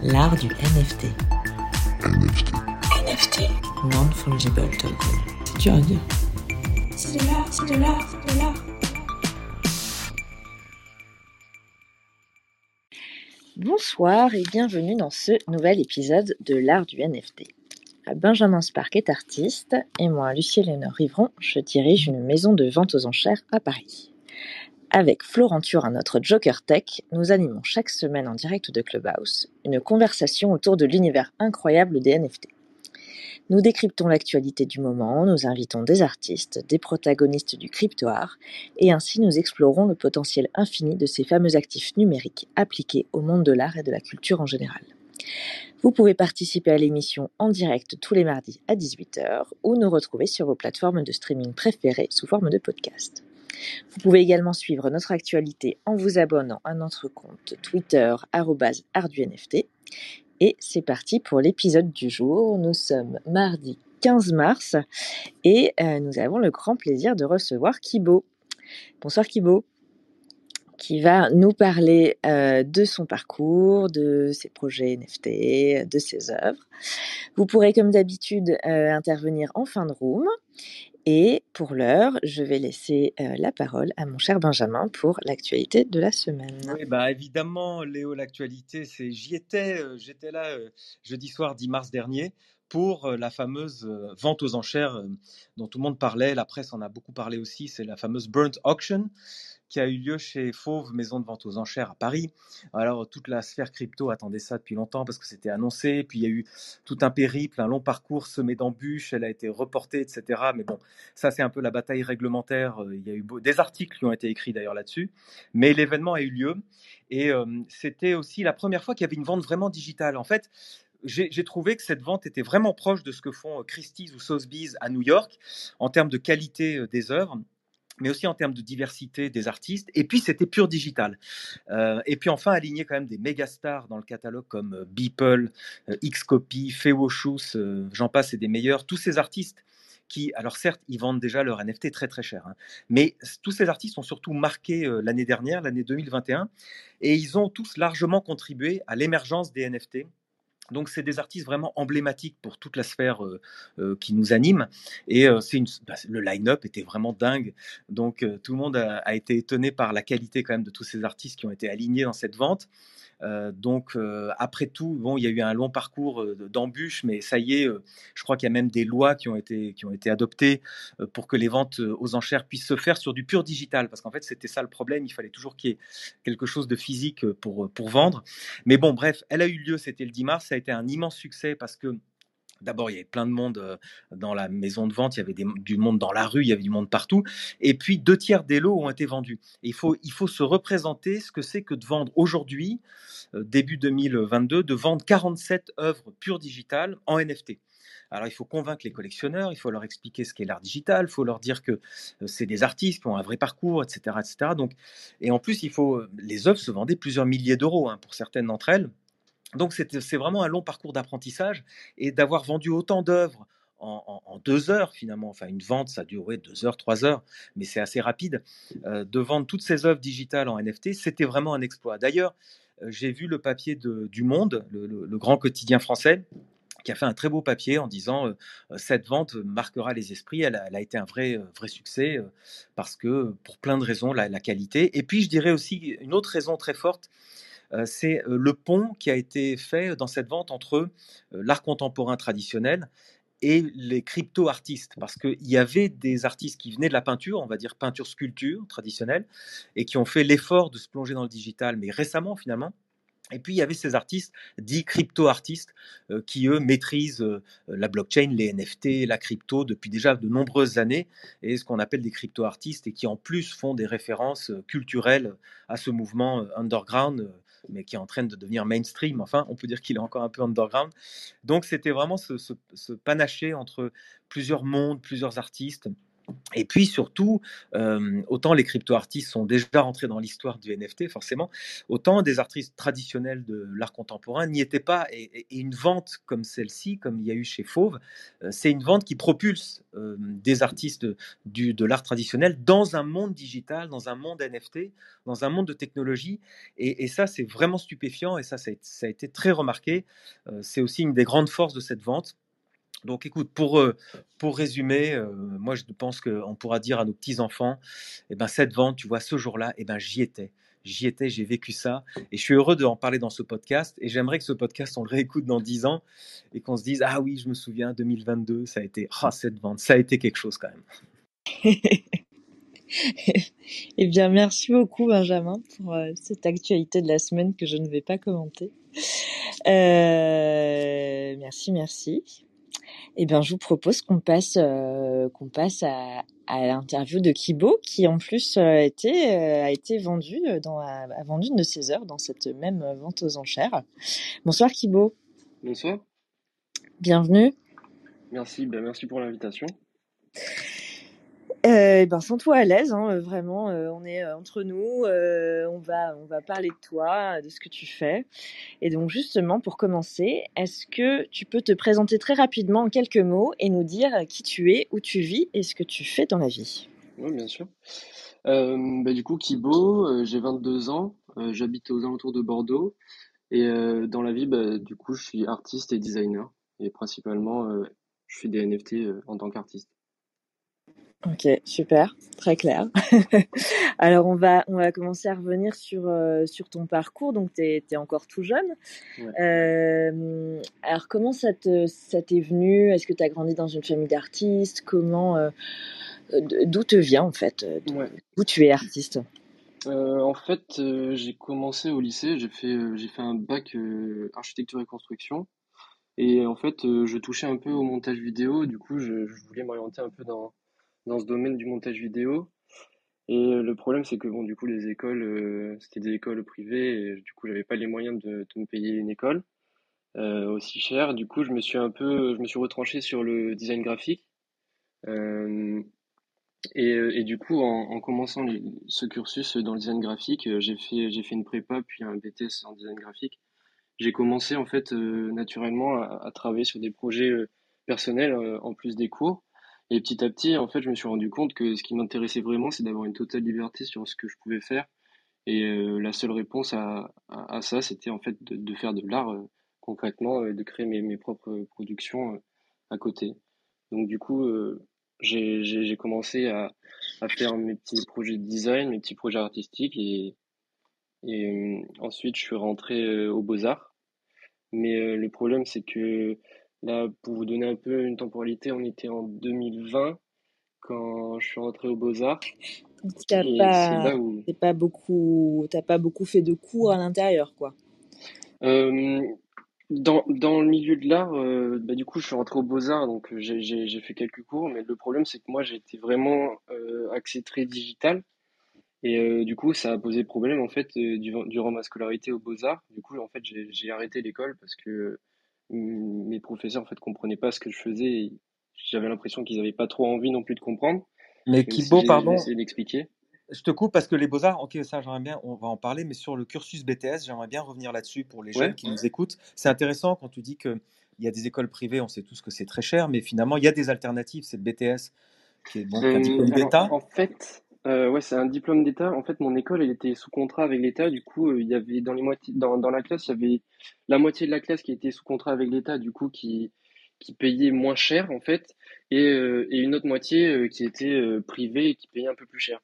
L'art du NFT. NFT. NFT. Non-fungible token. C'est dur à dire. C'est de l'art, c'est de l'art, c'est de l'art. Bonsoir et bienvenue dans ce nouvel épisode de l'art du NFT. Benjamin Spark est artiste et moi, Lucie Léonore Rivron, je dirige une maison de vente aux enchères à Paris. Avec Florent Turin, notre Joker Tech, nous animons chaque semaine en direct de Clubhouse une conversation autour de l'univers incroyable des NFT. Nous décryptons l'actualité du moment, nous invitons des artistes, des protagonistes du crypto-art, et ainsi nous explorons le potentiel infini de ces fameux actifs numériques appliqués au monde de l'art et de la culture en général. Vous pouvez participer à l'émission en direct tous les mardis à 18h ou nous retrouver sur vos plateformes de streaming préférées sous forme de podcast. Vous pouvez également suivre notre actualité en vous abonnant à notre compte Twitter @arduNFT. Et c'est parti pour l'épisode du jour. Nous sommes mardi 15 mars et euh, nous avons le grand plaisir de recevoir Kibo. Bonsoir Kibo qui va nous parler euh, de son parcours, de ses projets NFT, de ses œuvres. Vous pourrez comme d'habitude euh, intervenir en fin de room. Et pour l'heure, je vais laisser euh, la parole à mon cher Benjamin pour l'actualité de la semaine. Oui, bah évidemment, Léo, l'actualité, c'est j'y étais, euh, j'étais là euh, jeudi soir 10 mars dernier pour la fameuse vente aux enchères dont tout le monde parlait, la presse en a beaucoup parlé aussi, c'est la fameuse Burnt Auction qui a eu lieu chez Fauve, maison de vente aux enchères à Paris. Alors toute la sphère crypto attendait ça depuis longtemps parce que c'était annoncé, puis il y a eu tout un périple, un long parcours semé d'embûches, elle a été reportée, etc. Mais bon, ça c'est un peu la bataille réglementaire, il y a eu des articles qui ont été écrits d'ailleurs là-dessus, mais l'événement a eu lieu et euh, c'était aussi la première fois qu'il y avait une vente vraiment digitale. En fait, j'ai trouvé que cette vente était vraiment proche de ce que font euh, Christie's ou Sotheby's à New York en termes de qualité euh, des œuvres mais aussi en termes de diversité des artistes. Et puis, c'était pur digital. Euh, et puis, enfin, aligner quand même des méga stars dans le catalogue comme euh, Beeple, euh, Xcopy, Fewoshus, euh, j'en passe, et des meilleurs. Tous ces artistes qui, alors certes, ils vendent déjà leur NFT très très cher, hein, mais tous ces artistes ont surtout marqué euh, l'année dernière, l'année 2021, et ils ont tous largement contribué à l'émergence des NFT. Donc, c'est des artistes vraiment emblématiques pour toute la sphère euh, euh, qui nous anime. Et euh, bah, le line-up était vraiment dingue. Donc, tout le monde a, a été étonné par la qualité quand même de tous ces artistes qui ont été alignés dans cette vente. Euh, donc, euh, après tout, bon, il y a eu un long parcours euh, d'embûches, mais ça y est, je crois qu'il y a même des lois qui ont été, qui ont été adoptées pour que les ventes aux enchères puissent se faire sur du pur digital. Parce qu'en fait, c'était ça le problème. Il fallait toujours qu'il y ait quelque chose de physique pour, pour vendre. Mais bon, bref, elle a eu lieu, c'était le 10 mars. Ça a été un immense succès parce que D'abord, il y avait plein de monde euh, dans la maison de vente, il y avait du monde dans la rue, il y avait du monde partout. Et puis, deux tiers des lots ont été vendus. Il, faut, il faut se représenter ce que c'est que de vendre aujourd'hui, euh, début 2022, de vendre 47 œuvres pures digitales en NFT. Alors, il faut convaincre les collectionneurs, il faut leur expliquer ce qu'est l'art digital, il faut leur dire que euh, c'est des artistes qui ont un vrai parcours, etc. etc. Donc, et en plus, il faut, les œuvres se vendaient plusieurs milliers d'euros hein, pour certaines d'entre elles. Donc, c'est vraiment un long parcours d'apprentissage et d'avoir vendu autant d'œuvres en, deux heures finalement, enfin une vente ça dure ouais, deux heures, trois heures, mais c'est assez rapide, euh, de vendre toutes ces œuvres digitales en NFT, c'était vraiment un exploit. D'ailleurs, euh, j'ai vu le papier du Monde, le, grand quotidien français, qui a fait un très beau papier en disant euh, cette vente marquera les esprits, elle a, été un vrai, vrai succès parce que pour plein de raisons, la, la qualité. Et puis je dirais aussi une autre raison très forte, c'est le pont qui a été fait dans cette vente entre l'art contemporain traditionnel et les crypto-artistes, parce qu'il y avait des artistes qui venaient de la peinture, on va dire peinture-sculpture traditionnelle, et qui ont fait l'effort de se plonger dans le digital, mais récemment finalement. Et puis il y avait ces artistes dits crypto-artistes qui eux maîtrisent la blockchain, les NFT, la crypto depuis déjà de nombreuses années et ce qu'on appelle des crypto-artistes et qui en plus font des références culturelles à ce mouvement underground mais qui est en train de devenir mainstream. Enfin, on peut dire qu'il est encore un peu underground. Donc c'était vraiment ce, panaché entre plusieurs mondes, plusieurs artistes Et puis surtout, euh, autant les crypto-artistes sont déjà rentrés dans l'histoire du NFT, forcément, autant des artistes traditionnels de l'art contemporain n'y étaient pas. Et, une vente comme celle-ci, comme il y a eu chez Fauve, euh, c'est une vente qui propulse euh, des artistes de l'art traditionnel dans un monde digital, dans un monde NFT, dans un monde de technologie. Et, ça, c'est vraiment stupéfiant et ça, ça a été très remarqué. c'est aussi une des grandes forces de cette vente donc écoute, pour, euh, pour résumer, euh, moi je pense qu'on pourra dire à nos petits-enfants, eh ben, cette vente, tu vois, ce jour-là, eh ben, j'y étais. J'y étais, j'ai vécu ça. Et je suis heureux d'en parler dans ce podcast. Et j'aimerais que ce podcast, on le réécoute dans 10 ans et qu'on se dise, ah oui, je me souviens, 2022, ça a été, ah, cette vente, ça a été quelque chose quand même. eh bien, merci beaucoup, Benjamin, pour euh, cette actualité de la semaine que je ne vais pas commenter. merci, merci. Eh bien, je vous propose qu'on passe, euh, qu'on passe à, l'interview de Kibo, qui en plus euh, a été, euh, a été vendu dans, a, vendu une de ses heures dans cette même vente aux enchères. Bonsoir Kibo. Bonsoir. Bienvenue. Merci, ben merci pour l'invitation. Euh, ben, sens-toi à l'aise, hein, euh, vraiment. Euh, on est entre nous. on va, on va parler de toi, de ce que tu fais. Et donc, justement, pour commencer, est-ce que tu peux te présenter très rapidement en quelques mots et nous dire qui tu es, où tu vis et ce que tu fais dans la vie? Oui, bien sûr. Bah, du coup, Kibo, j'ai 22 ans. J'habite aux alentours de Bordeaux. Et dans la vie, bah, du coup, je suis artiste et designer. Et principalement, je fais des NFT en tant qu'artiste. Ok, super, très clair. Alors on va on va commencer à revenir sur euh, sur ton parcours. Donc tu es, encore tout jeune. Euh, alors comment ça te ça t'est venu? Est-ce que tu as grandi dans une famille d'artistes? Comment euh, d'où te vient en fait D'où tu es artiste? En fait, j'ai commencé au lycée. J'ai fait j'ai fait un bac architecture et construction. Et en fait, je touchais un peu au montage vidéo. Du coup, je voulais m'orienter un peu dans dans ce domaine du montage vidéo. Et euh, le problème, c'est que bon, du coup, les écoles, euh, c'était des écoles privées, et du coup, j'avais pas les moyens de, de me payer une école euh, aussi chère. Du coup, je me suis un peu, je me suis retranché sur le design graphique. et, et, du coup, en, en commençant ce cursus dans le design graphique, j'ai fait, j'ai fait une prépa puis un BTS en design graphique. J'ai commencé en fait naturellement à, travailler sur des projets personnels en plus des cours. Et petit à petit, en fait, je me suis rendu compte que ce qui m'intéressait vraiment, c'est d'avoir une totale liberté sur ce que je pouvais faire. Et euh, la seule réponse à, à, ça, c'était en fait de, de faire de l'art euh, concrètement, euh, de créer mes, mes propres productions à côté. Donc du coup, j'ai commencé à, à, faire mes petits projets de design, mes petits projets artistiques, et, et ensuite je suis rentré aux beaux-arts. Mais le problème, c'est que Là, pour vous donner un peu une temporalité, on était en 2020 quand je suis rentré aux Beaux-Arts. Tu pas, où... pas beaucoup, t'as pas beaucoup fait de cours à l'intérieur, quoi. Euh, dans, dans le milieu de l'art, euh, bah, du coup, je suis rentré aux Beaux-Arts, donc euh, j'ai fait quelques cours, mais le problème, c'est que moi, j'ai été vraiment axé très digital. Et du coup, ça a posé problème, en fait, durant ma scolarité aux Beaux-Arts. Du coup, en fait, j'ai arrêté l'école parce que mes professeurs en fait comprenaient pas ce que je faisais. J'avais l'impression qu'ils avaient pas trop envie non plus de comprendre. Mais Kibo, pardon. d'expliquer. Je te coupe parce que les beaux-arts, ok, ça j'aimerais bien, on va en parler, mais sur le cursus BTS, j'aimerais bien revenir là-dessus pour les jeunes qui nous écoutent. C'est intéressant quand tu dis qu'il y a des écoles privées, on sait tous que c'est très cher, mais finalement il y a des alternatives. C'est le BTS qui est bon, un diplôme d'État. En fait, euh, ouais, c'est un diplôme d'État. En fait, mon école, elle était sous contrat avec l'État. Du coup, euh, il y avait dans les dans, dans la classe, il y avait la moitié de la classe qui était sous contrat avec l'État, du coup, qui, qui payait moins cher, en fait, et, euh, et une autre moitié qui était privée et qui payait un peu plus cher.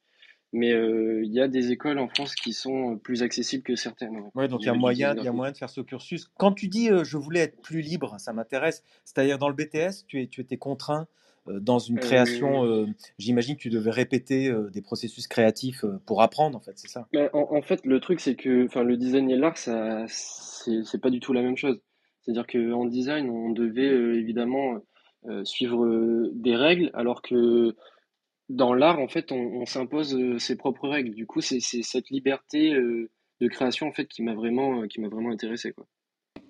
Mais il y a des écoles en France qui sont plus accessibles que certaines. Ouais, donc il y a moyen, il y a moyen de faire ce cursus. Quand tu dis je voulais être plus libre, ça m'intéresse. C'est-à-dire dans le BTS, tu, es, tu étais contraint dans une création, euh, j'imagine que tu devais répéter euh, des processus créatifs pour apprendre, en fait, c'est ça? Bah, en, fait, le truc, c'est que le design et l'art, ça, c'est pas du tout la même chose. C'est-à-dire qu'en design, on devait évidemment suivre des règles, alors que dans l'art, en fait, on, s'impose ses propres règles. Du coup, c'est cette liberté de création, en fait, qui m'a vraiment, qui m'a vraiment intéressé, quoi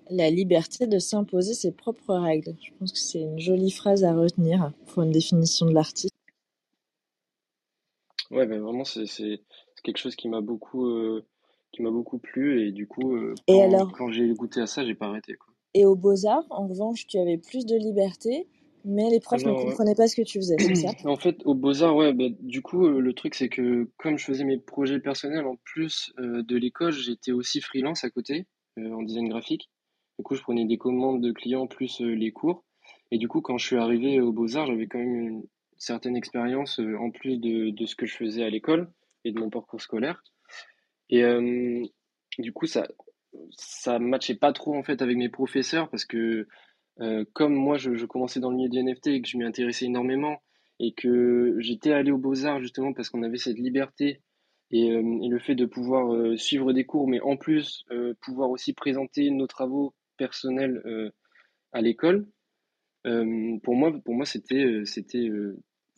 la liberté de s'imposer ses propres règles. Je pense que c'est une jolie phrase à retenir pour une définition de l'artiste. Ouais, bah, vraiment, c'est quelque chose qui m'a beaucoup, euh, qui m'a beaucoup plu. Et du coup, euh, quand, alors, quand j'ai goûté à ça, j'ai pas arrêté, quoi. et aux Beaux-Arts, en revanche, tu avais plus de liberté, mais les profs ne ouais. comprenaient pas ce que tu faisais, c'est ça? En fait, au Beaux-Arts, ouais, bah, du coup, euh, le truc, c'est que comme je faisais mes projets personnels en plus euh, de l'école, j'étais aussi freelance à côté, euh, en design graphique. Du coup, je prenais des commandes de clients plus euh, les cours. Et du coup, quand je suis arrivé aux Beaux-Arts, j'avais quand même une certaine expérience euh, en plus de, de ce que je faisais à l'école et de mon parcours scolaire. Et euh, du coup, ça, ça matchait pas trop en fait avec mes professeurs parce que comme moi, je, commençais dans le milieu des NFT et que je m'y intéressais énormément et que j'étais allé aux Beaux-Arts justement parce qu'on avait cette liberté et, le fait de pouvoir suivre des cours, mais en plus pouvoir aussi présenter nos travaux personnels euh, à l'école, euh, pour moi, pour moi, c'était euh, c'était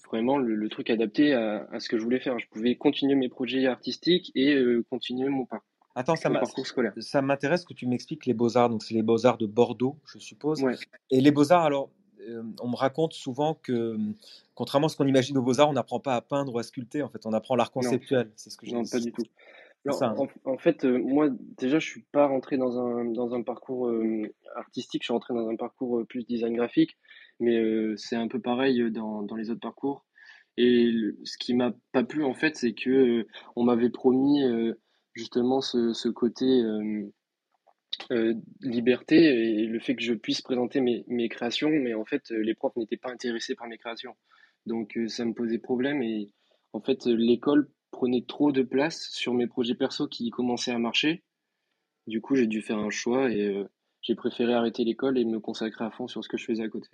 vraiment le, le truc adapté à, à ce que je voulais faire. Je pouvais continuer mes projets artistiques et continuer mon, par- Attends, ça parcours m'intéresse que tu m'expliques les beaux-arts. Donc, c'est les beaux-arts de Bordeaux, je suppose. Ouais, Et les beaux-arts, alors, euh, on me raconte souvent que, contrairement à ce qu'on imagine aux beaux-arts, on n'apprend pas à peindre ou à sculpter. En fait, on apprend l'art conceptuel. C'est ce que j'ai non, pas du tout. Hein. en, en fait, euh, moi, déjà, je suis pas rentré dans un, dans un parcours euh, artistique, je suis rentré dans un parcours euh, plus design graphique, mais c'est un peu pareil dans, dans les autres parcours. Et le- ce qui m'a pas plu, en fait, c'est que on m'avait promis justement ce, ce côté liberté et le fait que je puisse présenter mes, mes créations, mais en fait, les profs n'étaient pas intéressés par mes créations. Donc, ça me posait problème et en fait, l'école prenait trop de place sur mes projets perso qui commençaient à marcher. Du coup, j'ai dû faire un choix et euh, j'ai préféré arrêter l'école et me consacrer à fond sur ce que je faisais à côté.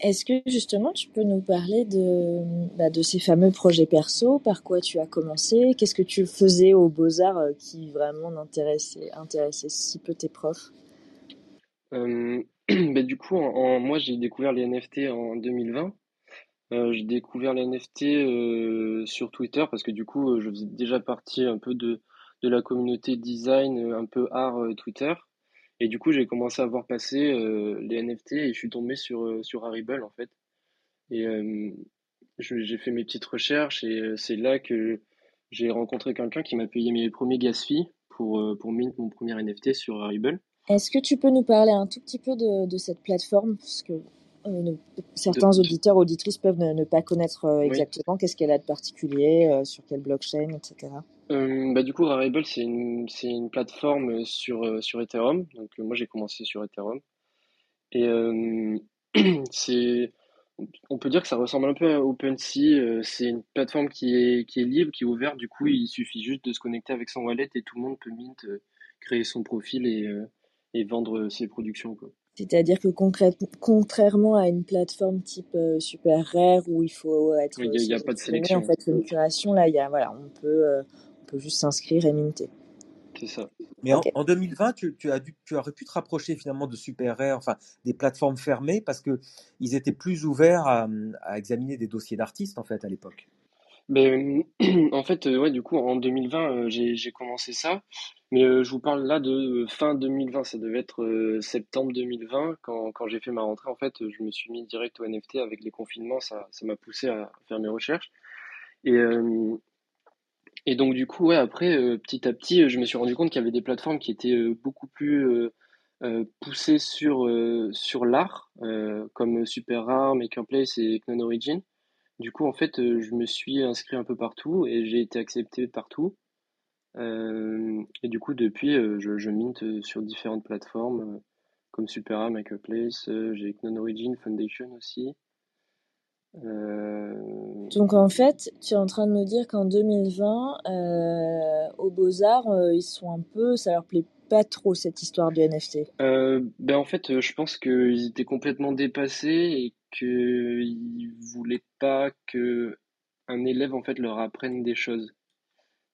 Est-ce que justement tu peux nous parler de, bah, de ces fameux projets perso, par quoi tu as commencé, qu'est-ce que tu faisais aux Beaux-Arts euh, qui vraiment intéressait, intéressait si peu tes profs? Euh, ben, du coup, en, en- moi, j'ai découvert les NFT en 2020. Euh, j'ai découvert les NFT euh, sur Twitter parce que du coup, euh, je faisais déjà partie un peu de, de la communauté design, un peu art Twitter. Et du coup, j'ai commencé à voir passer les NFT et je suis tombé sur, sur en fait. Et j'ai fait mes petites recherches et c'est là que j'ai rencontré quelqu'un qui m'a payé mes premiers gas fees pour, pour mint mon premier NFT sur Harible. Est-ce que tu peux nous parler un tout petit peu de, de cette plateforme? Parce que euh, De, certains auditeurs, auditrices peuvent ne, ne pas connaître euh, oui. exactement qu'est-ce qu'elle a de particulier, euh, sur quelle blockchain, etc. Bah, du coup, Rarible, c'est une, une plateforme sur, sur Ethereum. Donc, moi, j'ai commencé sur Ethereum. Et c'est, on peut dire que ça ressemble un peu à OpenSea. c'est une plateforme qui est, qui est libre, qui est ouverte. Du coup, il suffit juste de se connecter avec son wallet et tout le monde peut mint, créer son profil et, et vendre ses productions, quoi. C'est-à-dire que concrète- contrairement à une plateforme type euh, Super Rare où il faut être Il n'y a, pas de sélectionné, en sélection. fait, une création, là, il y a, voilà, on peut, euh, on peut juste s'inscrire et minter. C'est ça. Mais en, Ok. en 2020, tu, tu as dû, tu aurais pu te rapprocher finalement de Super Rare, enfin des plateformes fermées, parce que ils étaient plus ouverts à, à examiner des dossiers d'artistes en fait à l'époque. Ben, en fait, euh, ouais, du coup, en 2020, euh, j'ai, j'ai commencé ça. Mais euh, je vous parle là de fin 2020. Ça devait être euh, septembre 2020. Quand, quand j'ai fait ma rentrée, en fait, je me suis mis direct au NFT avec les confinements. Ça, ça m'a poussé à faire mes recherches. Et, euh, et donc, du coup, ouais, après, euh, petit à petit, je me suis rendu compte qu'il y avait des plateformes qui étaient euh, beaucoup plus euh, poussées sur, euh, sur l'art, euh, comme Super Rare, Makerplace et Knon Origin. Du coup, en fait, euh, je me suis inscrit un peu partout et j'ai été accepté partout. Euh, et du coup, depuis, euh, je, je mint sur différentes plateformes comme Supera, Marketplace, euh, j'ai Knon Origin, Foundation aussi. Donc en fait, tu es en train de nous dire qu'en 2020, euh, aux Beaux-Arts, ils sont un peu, ça leur plaît pas trop cette histoire du NFT. ben en fait, je pense qu'ils étaient complètement dépassés et qu'ils voulaient pas que un élève en fait leur apprenne des choses.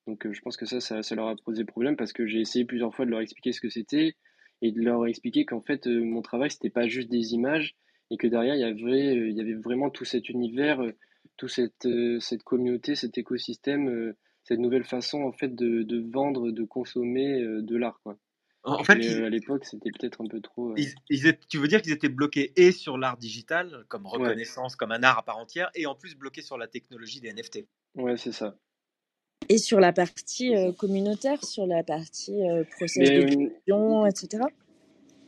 Donc euh, je pense que ça, ça, ça leur a posé problème parce que j'ai essayé plusieurs fois de leur expliquer ce que c'était et de leur expliquer qu'en fait euh, mon travail c'était pas juste des images et que derrière il y avait, euh, il y avait vraiment tout cet univers, toute cette, cette communauté, cet écosystème, cette nouvelle façon en fait de, de vendre, de consommer de l'art quoi. En fait, Mais ils- à l'époque, c'était peut-être un peu trop. euh, ils- ils étaient- tu veux dire qu'ils étaient bloqués et sur l'art digital, comme Ouais, reconnaissance, comme un art à part entière, et en plus bloqués sur la technologie des NFT. ouais, c'est ça. Et sur la partie euh, communautaire, sur la partie euh, process euh, d'édition, etc.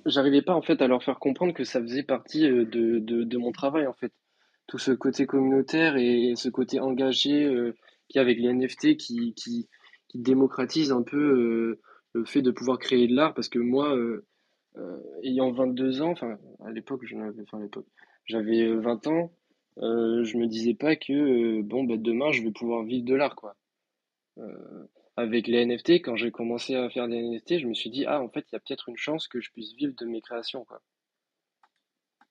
j'arrivais pas en fait à leur faire comprendre que ça faisait partie euh, de, de, de mon travail en fait. Tout ce côté communautaire et ce côté engagé euh, qu'il y a avec les NFT qui, qui, qui démocratise un peu euh, le fait de pouvoir créer de l'art parce que moi, euh, euh, ayant 22 ans, enfin à l'époque, je n'avais, enfin à l'époque, j'avais euh, 20 ans, euh, je me disais pas que euh, bon bah demain je vais pouvoir vivre de l'art quoi. Euh, avec les NFT, quand j'ai commencé à faire des NFT, je me suis dit ah en fait il y a peut-être une chance que je puisse vivre de mes créations quoi.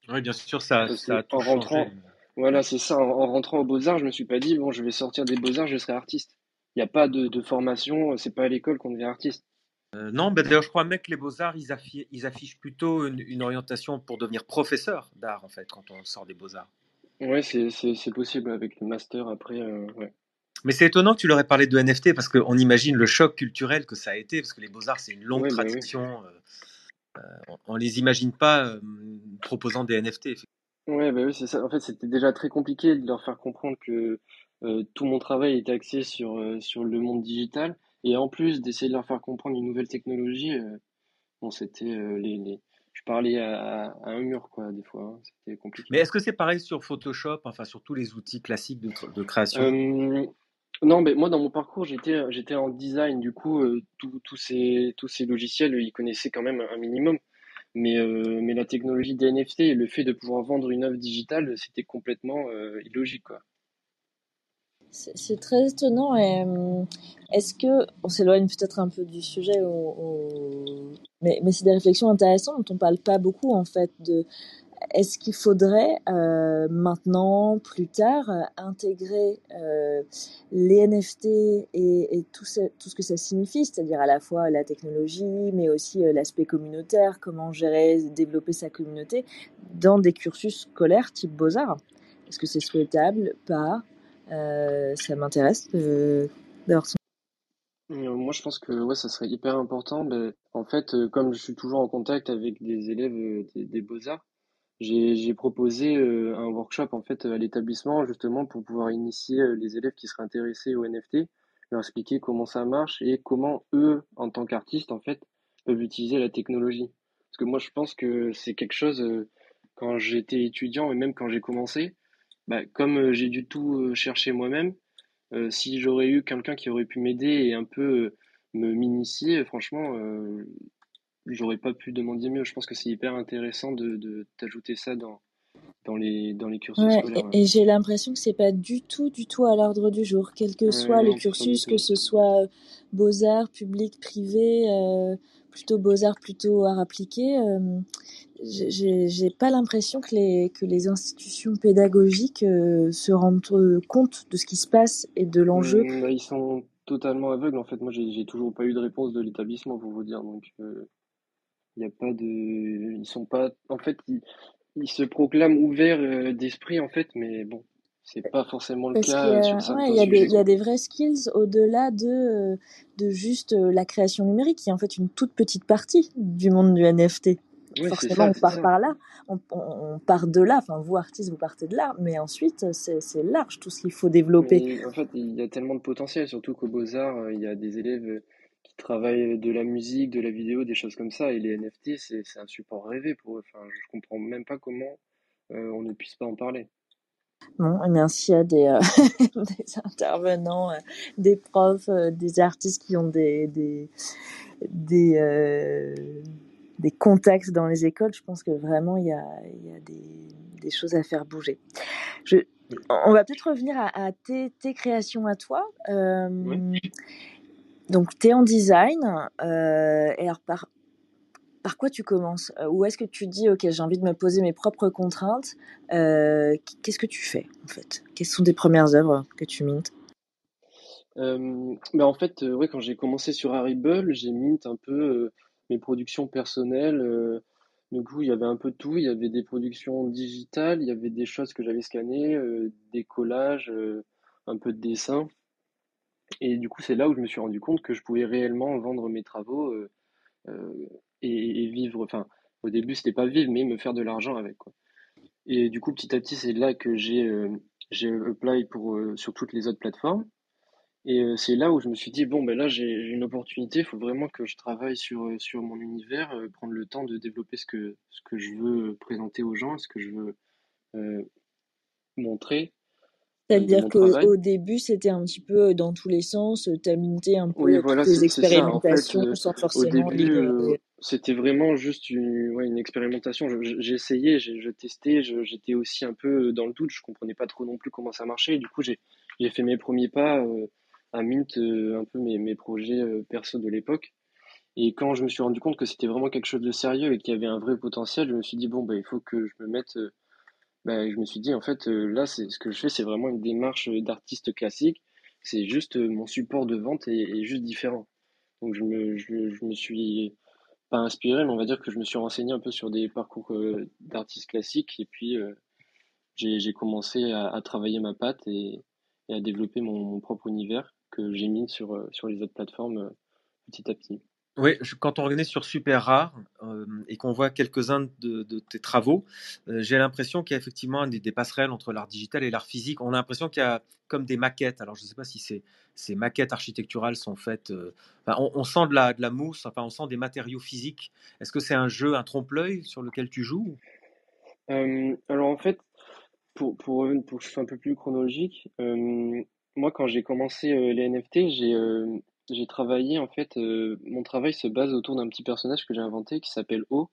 Oui, bien sûr, ça, ça a tout en rentrant, changé. voilà c'est ça, en, en rentrant aux Beaux-Arts, je me suis pas dit bon je vais sortir des Beaux-Arts, je serai artiste. Il n'y a pas de, de formation, c'est pas à l'école qu'on devient artiste. Euh, non, ben d'ailleurs, je crois même que les Beaux-Arts, ils, affi- ils affichent plutôt une, une orientation pour devenir professeur d'art, en fait, quand on sort des Beaux-Arts. Ouais, c'est possible avec le master après. euh, ouais. Mais c'est étonnant que tu leur aies parlé de NFT parce qu'on imagine le choc culturel que ça a été, parce que les Beaux-Arts, c'est une longue Ouais, bah oui. tradition. euh, on ne les imagine pas proposant des NFT. Ouais, bah oui, c'est ça. En fait, c'était déjà très compliqué de leur faire comprendre que tout mon travail était axé sur, sur le monde digital. Et en plus d'essayer de leur faire comprendre une nouvelle technologie, euh, bon, c'était euh, les, les... Je parlais à, à un mur, quoi, des fois. hein. C'était compliqué. Mais est-ce que c'est pareil sur Photoshop, enfin sur tous les outils classiques de, de création? Euh, non, mais moi, dans mon parcours, j'étais, j'étais en design. Du coup, tous ces, tous ces logiciels, ils connaissaient quand même un minimum. Mais, mais la technologie des NFT et le fait de pouvoir vendre une œuvre digitale, c'était complètement illogique, quoi. C'est très étonnant. Euh, Est-ce que, on s'éloigne peut-être un peu du sujet, mais, c'est des réflexions intéressantes dont on parle pas beaucoup en fait. De, est-ce qu'il faudrait euh, maintenant, plus tard, euh, intégrer les NFT et, tout, ce, que ça signifie, c'est-à-dire à la fois la technologie, mais aussi l'aspect communautaire, comment gérer, développer sa communauté, dans des cursus scolaires type Beaux-Arts? Est-ce que c'est souhaitable? Pas? Ça m'intéresse d'avoir son. Euh, Moi, je pense que ouais, ça serait hyper important. En fait, euh, comme je suis toujours en contact avec des élèves euh, des, Beaux-Arts, j'ai proposé euh, un workshop en fait à l'établissement justement pour pouvoir initier euh, les élèves qui seraient intéressés au NFT, leur expliquer comment ça marche et comment eux, en tant qu'artistes, en fait, peuvent utiliser la technologie. Parce que moi, je pense que c'est quelque chose euh, quand j'étais étudiant et même quand j'ai commencé, bah, comme euh, j'ai dû tout euh, chercher moi-même. Euh, si j'aurais eu quelqu'un qui aurait pu m'aider et un peu me m'initier, franchement, j'aurais pas pu demander mieux. Je pense que c'est hyper intéressant de, de t'ajouter ça dans, dans les, dans les cursus Ouais, scolaires. et, et j'ai l'impression que c'est pas du tout, du tout à l'ordre du jour, quel que Ouais, soit le non, du cursus, que ce soit beaux-arts, public, privé, euh, plutôt beaux-arts, plutôt arts appliqués. euh, j'ai- pas l'impression que les, que les institutions pédagogiques euh, se rendent euh, compte de ce qui se passe et de l'enjeu. Hum, bah, ils sont totalement aveugles en fait. Moi, j'ai toujours pas eu de réponse de l'établissement pour vous dire. Donc, euh, il y a pas de, ils sont pas, en fait, ils, ils se proclament ouverts euh, d'esprit en fait, mais bon, c'est pas forcément le Parce cas a, sur ouais, il y a des, il y a des vrais skills au-delà de, de juste la création numérique, qui est en fait une toute petite partie du monde du NFT. Forcément, ça, on part ça. par là, on, part de là, enfin vous artistes, vous partez de là, mais ensuite c'est large tout ce qu'il faut développer. Mais en fait, il y a tellement de potentiel, surtout qu'au Beaux-Arts, euh, il y a des élèves euh, qui travaillent de la musique, de la vidéo, des choses comme ça, et les NFT, c'est un support rêvé pour eux. Enfin, je comprends même pas comment euh, on ne puisse pas en parler. S'il y a des, euh, des intervenants, euh, des profs, des artistes qui ont des, des, des, des contacts dans les écoles, je pense que vraiment il y a, il y a des, des choses à faire bouger. Je, on va peut-être revenir à, à tes, tes créations à toi. Euh, Oui. donc, tu es en design. euh, et alors, par, par quoi tu commences? Euh, Où est-ce que tu dis, OK, j'ai envie de me poser mes propres contraintes euh, Qu'est-ce que tu fais, en fait? Quelles sont tes premières œuvres que tu mintes? Bah en fait, ouais, quand j'ai commencé sur Harible, j'ai mint un peu mes productions personnelles. euh, du coup, il y avait un peu de tout. Il y avait des productions digitales, il y avait des choses que j'avais scannées, euh, des collages, euh, un peu de dessin. Et du coup, c'est là où je me suis rendu compte que je pouvais réellement vendre mes travaux et, vivre. Enfin, au début, c'était pas vivre, mais me faire de l'argent avec. Et du coup, petit à petit, c'est là que j'ai j'ai apply pour, sur toutes les autres plateformes. Et euh, c'est là où je me suis dit, bon, ben là, j'ai j'ai une opportunité, il faut vraiment que je travaille sur, euh, sur mon univers, euh, prendre le temps de développer ce que, ce que je veux présenter aux gens, ce que je veux euh, montrer de C'est-à-dire mon qu'au travail. au début, c'était un petit peu dans tous les sens, tu as minté un Oui, peu voilà, toutes tes c'est c'est ça. En fait, expérimentations euh, sans au forcément début, livrer. euh, c'était vraiment juste une, ouais, une expérimentation. Je- je- J'ai essayé, j'ai je testais, je- j'étais aussi un peu dans le doute, je comprenais pas trop non plus comment ça marchait. Du coup, j'ai j'ai fait mes premiers pas euh, à Mint, euh, un peu mes, mes projets euh, perso de l'époque. Et quand je me suis rendu compte que c'était vraiment quelque chose de sérieux et qu'il y avait un vrai potentiel, je me suis dit, bon, bah, il faut que je me mette. euh, bah, je me suis dit, en fait, là, ce que je fais, c'est vraiment une démarche d'artiste classique. C'est juste mon support de vente est, juste différent. Donc je me, je, je me suis pas inspiré, mais on va dire que je me suis renseigné un peu sur des parcours d'artistes classiques et puis j'ai, j'ai commencé à, travailler ma patte et, à développer mon propre univers que j'ai mis sur, euh, sur les autres plateformes euh, petit à petit. Oui, je- quand on revenait sur Super Rare euh, et qu'on voit quelques-uns de, de tes travaux, euh, j'ai l'impression qu'il y a effectivement des, des passerelles entre l'art digital et l'art physique. On a l'impression qu'il y a comme des maquettes. Alors, je ne sais pas si ces, ces maquettes architecturales sont faites. euh, enfin, on, on sent de la, de la mousse, enfin, on sent des matériaux physiques. Est-ce que c'est un jeu, un trompe-l'œil sur lequel tu joues? Euh, alors en fait, pour, pour, revenir- pour que ce soit un peu plus chronologique, euh, moi quand j'ai commencé euh, les NFT, j'ai euh, j'ai travaillé en fait, euh, mon travail se base autour d'un petit personnage que j'ai inventé qui s'appelle O.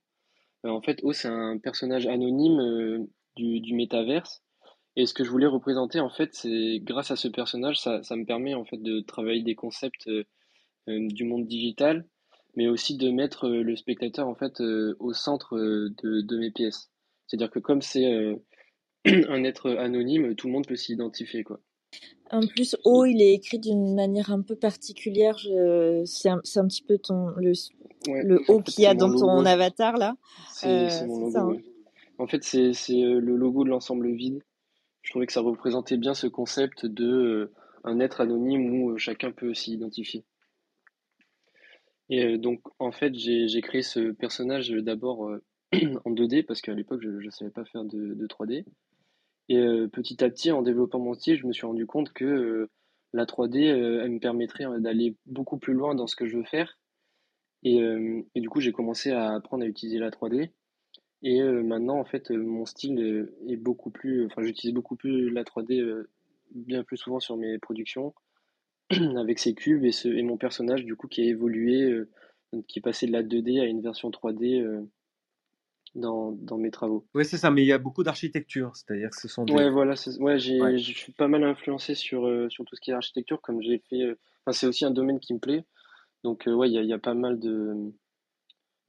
Euh, en fait, O c'est un personnage anonyme euh, du, du métaverse. Et ce que je voulais représenter en fait, c'est grâce à ce personnage, ça, ça me permet en fait de travailler des concepts euh, du monde digital, mais aussi de mettre le spectateur en fait au centre de, de mes pièces. C'est-à-dire que comme c'est un être anonyme, tout le monde peut s'y identifier, quoi. En plus, O, il est écrit d'une manière un peu particulière. Je... C'est un, petit peu ton, le, Ouais, le en O qu'il y a dans ton logo. avatar là. C'est Euh, mon logo, ça, hein. ouais. En fait, c'est euh, le logo de l'ensemble vide. Je trouvais que ça représentait bien ce concept de euh, un être anonyme où chacun peut s'y identifier. Et euh, donc, en fait, j'ai créé ce personnage d'abord en 2D parce qu'à l'époque, je ne savais pas faire de, de 3D. Et euh, petit à petit, en développant mon style, je me suis rendu compte que euh, la 3D, euh, elle me permettrait d'aller beaucoup plus loin dans ce que je veux faire. Et, et du coup, j'ai commencé à apprendre à utiliser la 3D. Et maintenant, en fait, mon style est beaucoup plus, enfin, j'utilise beaucoup plus la 3D, euh, bien plus souvent sur mes productions, avec ces cubes et, ce, et mon personnage, du coup, qui a évolué, qui est passé de la 2D à une version 3D euh, dans, dans mes travaux. Oui, c'est ça, mais il y a beaucoup d'architecture, c'est-à-dire que ce sont des... Ouais, voilà, ouais, j'ai, Ouais. je suis pas mal influencé sur, euh, sur tout ce qui est architecture, comme j'ai fait, euh, enfin, c'est aussi un domaine qui me plaît. Donc, euh, ouais, il y a, y a pas mal de,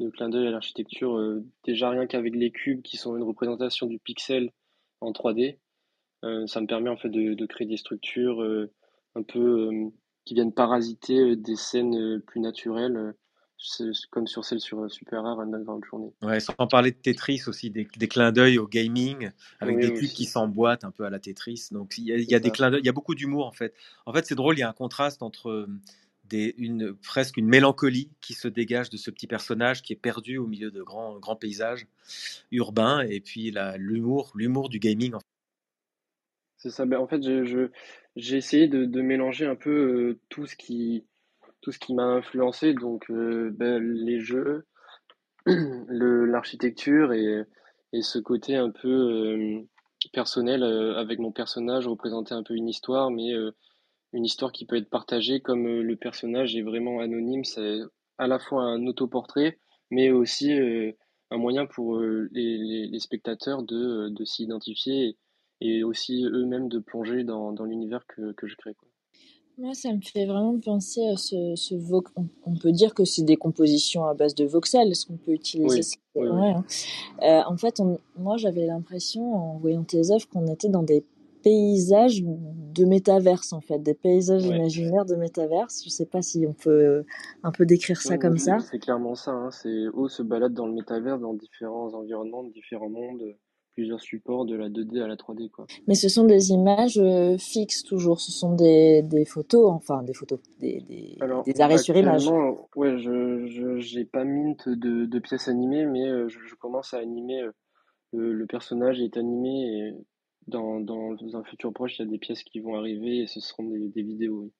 de clins d'œil à l'architecture. euh, déjà, rien qu'avec les cubes qui sont une représentation du pixel en 3D, euh, ça me permet en fait de, de créer des structures un peu qui viennent parasiter des scènes plus naturelles, comme sur celle sur euh, Super Rare Underground Journée. Ouais, sans parler de Tetris aussi, des, des clins d'œil au gaming, avec Oui, des cubes aussi. qui s'emboîtent un peu à la Tetris. Donc il y a, y des clins d'œil, il y a beaucoup d'humour en fait. En fait, c'est drôle, il y a un contraste entre euh, des, une, presque une mélancolie qui se dégage de ce petit personnage qui est perdu au milieu de grands, grands paysages urbains, et puis la- l'humour, l'humour du gaming. en fait. C'est ça. Ben, en fait, j'ai essayé de, de mélanger un peu euh, tout ce qui, tout ce qui m'a influencé, donc euh, ben, les jeux, l'architecture et, ce côté un peu euh, personnel euh, avec mon personnage, représenter un peu une histoire, mais une histoire qui peut être partagée comme le personnage est vraiment anonyme, c'est à la fois un autoportrait, mais aussi un moyen pour les, spectateurs de, de s'y identifier et, aussi eux-mêmes de plonger dans, l'univers que, je crée. Moi, ça me fait vraiment penser à ce, ce on, peut dire que c'est des compositions à base de voxels. Est-ce qu'on peut utiliser Oui, oui, hein. Euh, en fait, on- moi, j'avais l'impression, en voyant tes œuvres, qu'on était dans des paysages de métaverse, en fait, des paysages Ouais. imaginaires de métaverse. Je sais pas si on peut euh, un peu décrire ça comme ça. c'est clairement ça, hein. C'est O se balade dans le métavers, dans différents environnements, différents mondes, plusieurs supports, de la 2D à la 3D, quoi. Mais ce sont des images euh, fixes toujours, ce sont des, des photos, enfin des photos, des, des, Alors, des arrêts sur image. actuellement, ouais, je, je, j'ai pas mint de, de pièces animées, mais euh, je, je commence à animer, euh, le, le personnage est animé et dans, dans un futur proche, il y a des pièces qui vont arriver et ce seront des, des vidéos, oui.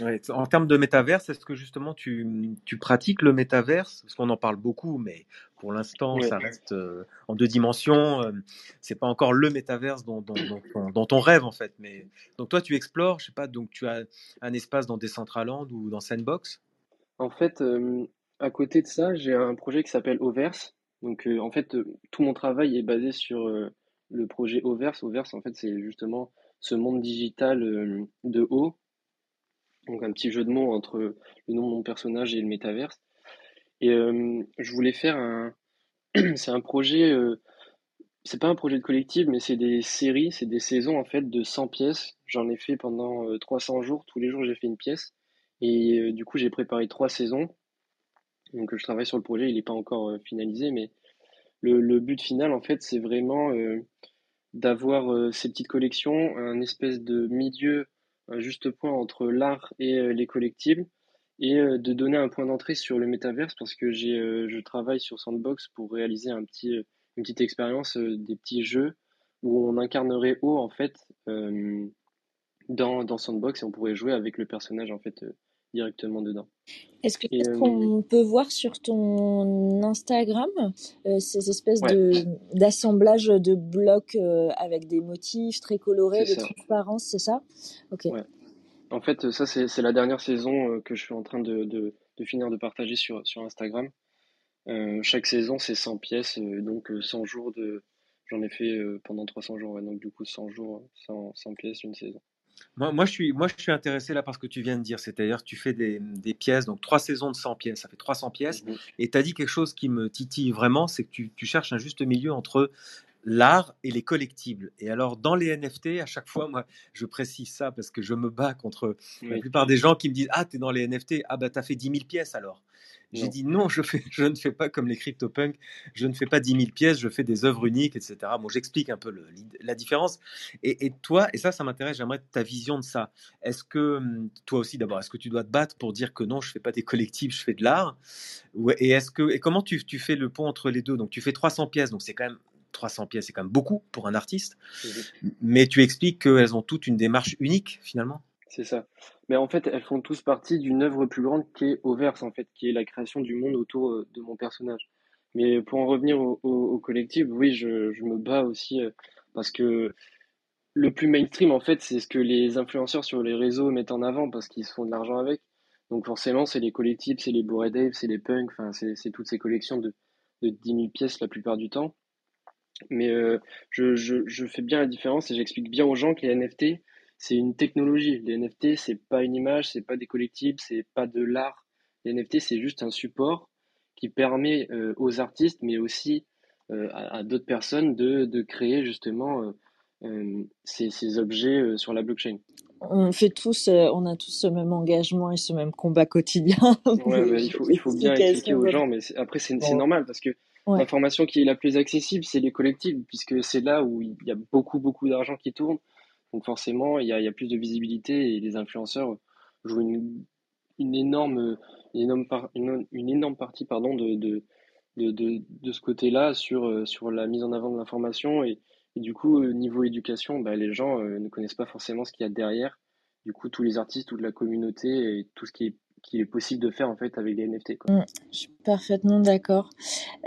Ouais, en termes de métaverse, est-ce que justement tu, tu pratiques le métaverse? Parce qu'on en parle beaucoup, mais pour l'instant, ça reste euh, en deux dimensions. euh, c'est pas encore le métaverse dont, dont, dont, on- dont on rêve en fait. Mais donc toi, tu explores, je sais pas, donc tu as un espace dans Decentraland ou dans Sandbox? En fait, euh, à côté de ça, j'ai un projet qui s'appelle Overse. Donc, euh, en fait, tout mon travail est basé sur le projet Overse. Overse, en fait, c'est justement ce monde digital de haut. Donc, un petit jeu de mots entre le nom de mon personnage et le métaverse. Et euh, je voulais faire un. C'est un projet. euh, c'est pas un projet de collectif, mais c'est des séries, c'est des saisons en fait de 100 pièces. J'en ai fait pendant euh, 300 jours. Tous les jours, j'ai fait une pièce. Et euh, du coup, j'ai préparé trois saisons. Donc, je travaille sur le projet. Il n'est pas encore euh, finalisé, mais le, le but final, en fait, c'est vraiment euh, d'avoir euh, ces petites collections, un espèce de milieu, un juste point entre l'art et euh, les collectibles, et euh, de donner un point d'entrée sur le métaverse parce que j'ai, euh, je travaille sur Sandbox pour réaliser un petit, euh, une petite expérience, euh, des petits jeux où on incarnerait haut en fait euh, dans, dans Sandbox et on pourrait jouer avec le personnage en fait euh, directement dedans. Est-ce que Et est-ce euh, qu'on peut voir sur ton Instagram euh, ces espèces ouais, de d'assemblage de blocs euh, avec des motifs très colorés, c'est de ça. transparence, c'est ça? Ok. Ouais. En fait, ça c'est la dernière saison euh, que je suis en train de, de, de finir de partager sur, sur Instagram. Euh, chaque saison, c'est 100 pièces, euh, donc euh, 100 jours de... J'en ai fait pendant 300 jours, ouais, donc du coup 100 jours, 100, 100 pièces, une saison. Moi, moi, je suis, moi, je suis intéressé là par ce que tu viens de dire. C'est-à-dire, tu fais des, des pièces, donc trois saisons de 100 pièces, ça fait 300 pièces. Mhm. Et tu as dit quelque chose qui me titille vraiment, c'est que tu, tu cherches un juste milieu entre l'art et les collectibles. Et alors, dans les NFT, à chaque fois, moi, je précise ça parce que je me bats contre la plupart des gens qui me disent Ah, t'es dans les NFT, ah, bah, t'as fait 10 000 pièces alors. J'ai dit non, je, fais, je ne fais pas comme les CryptoPunks, je ne fais pas 10 000 pièces, je fais des œuvres uniques, etc. Bon, j'explique un peu le- la différence. Et, et toi, et ça, ça m'intéresse, j'aimerais ta vision de ça. Est-ce que, hum, toi aussi d'abord, est-ce que tu dois te battre pour dire que non, je fais pas des collectifs, je fais de l'art? Et est-ce que, et comment tu, tu fais le pont entre les deux? Donc, tu fais 300 pièces, donc c'est quand même 300 pièces, c'est quand même beaucoup pour un artiste, mais tu expliques qu'elles ont toutes une démarche unique finalement. C'est ça. Mais en fait, elles font tous partie d'une œuvre plus grande qui est Overse, en fait, qui est la création du monde autour euh, de mon personnage. Mais pour en revenir au, au, au collectif, oui, je, je me bats aussi euh, parce que le plus mainstream, en fait, c'est ce que les influenceurs sur les réseaux mettent en avant parce qu'ils se font de l'argent avec. Donc forcément, c'est les collectifs, c'est les Bored Ape, c'est les punks, enfin, c'est c'est toutes ces collections de, de 10 000 pièces la plupart du temps. Mais euh, je, je, je fais bien la différence et j'explique bien aux gens que les NFT, c'est une technologie. Les NFT, c'est pas une image, c'est pas des collectibles, c'est pas de l'art. Les NFT, c'est juste un support qui permet euh, aux artistes, mais aussi euh, à, à d'autres personnes de, de créer justement ces, ces objets sur la blockchain. On fait tous, on a tous ce même engagement et ce même combat quotidien. Ouais, il faut, il faut bien expliquer aux gens, mais après, c'est normal parce que Ouais. l'information qui est la plus accessible, c'est les collectibles, puisque c'est là où il y a beaucoup, beaucoup d'argent qui tourne. Donc forcément, il y a, il y a plus de visibilité et les influenceurs jouent une, une énorme, énorme, par- une, une énorme partie pardon, de, de, de, de, de ce côté-là sur, euh, sur la mise en avant de l'information. Et, et du coup, euh, niveau éducation, bah, les gens euh, ne connaissent pas forcément ce qu'il y a derrière. Du coup, tous les artistes, toute la communauté et tout ce qui est, qui est possible de faire en fait avec les NFT. Quoi. Mm, Je suis parfaitement d'accord.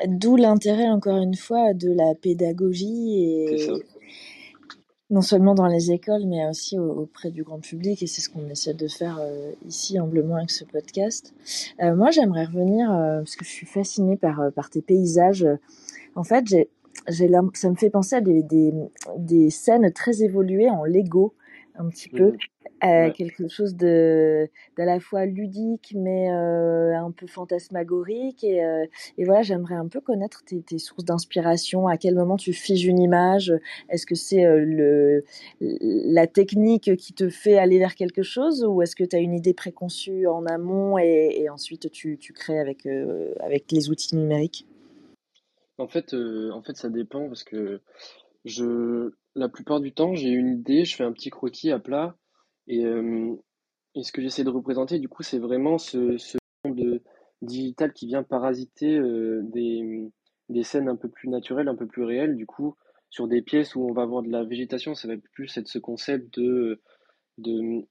D'où l'intérêt, encore une fois, de la pédagogie et non seulement dans les écoles, mais aussi au- auprès du grand public. Et c'est ce qu'on essaie de faire euh, ici, humblement, avec ce podcast. Euh, moi, j'aimerais revenir, euh, parce que je suis fascinée par, euh, par tes paysages. En fait, j'ai, ça me fait penser à des, des, des scènes très évoluées en Lego, un petit peu. Mhm. Euh, Ouais. quelque chose de d'à la fois ludique mais euh, un peu fantasmagorique et, euh, et voilà j'aimerais un peu connaître tes, tes sources d'inspiration à quel moment tu figes une image? Est-ce que c'est le la technique qui te fait aller vers quelque chose ou est-ce que tu as une idée préconçue en amont et, et ensuite tu, tu crées avec avec les outils numériques? En fait, en fait, ça dépend parce que je, la plupart du temps, j'ai une idée, je fais un petit croquis à plat et, euh, et ce que j'essaie de représenter, du coup, c'est vraiment ce, ce monde digital qui vient parasiter euh, des, des scènes un peu plus naturelles, un peu plus réelles. Du coup, sur des pièces où on va avoir de la végétation, ça va plus être ce concept de, de,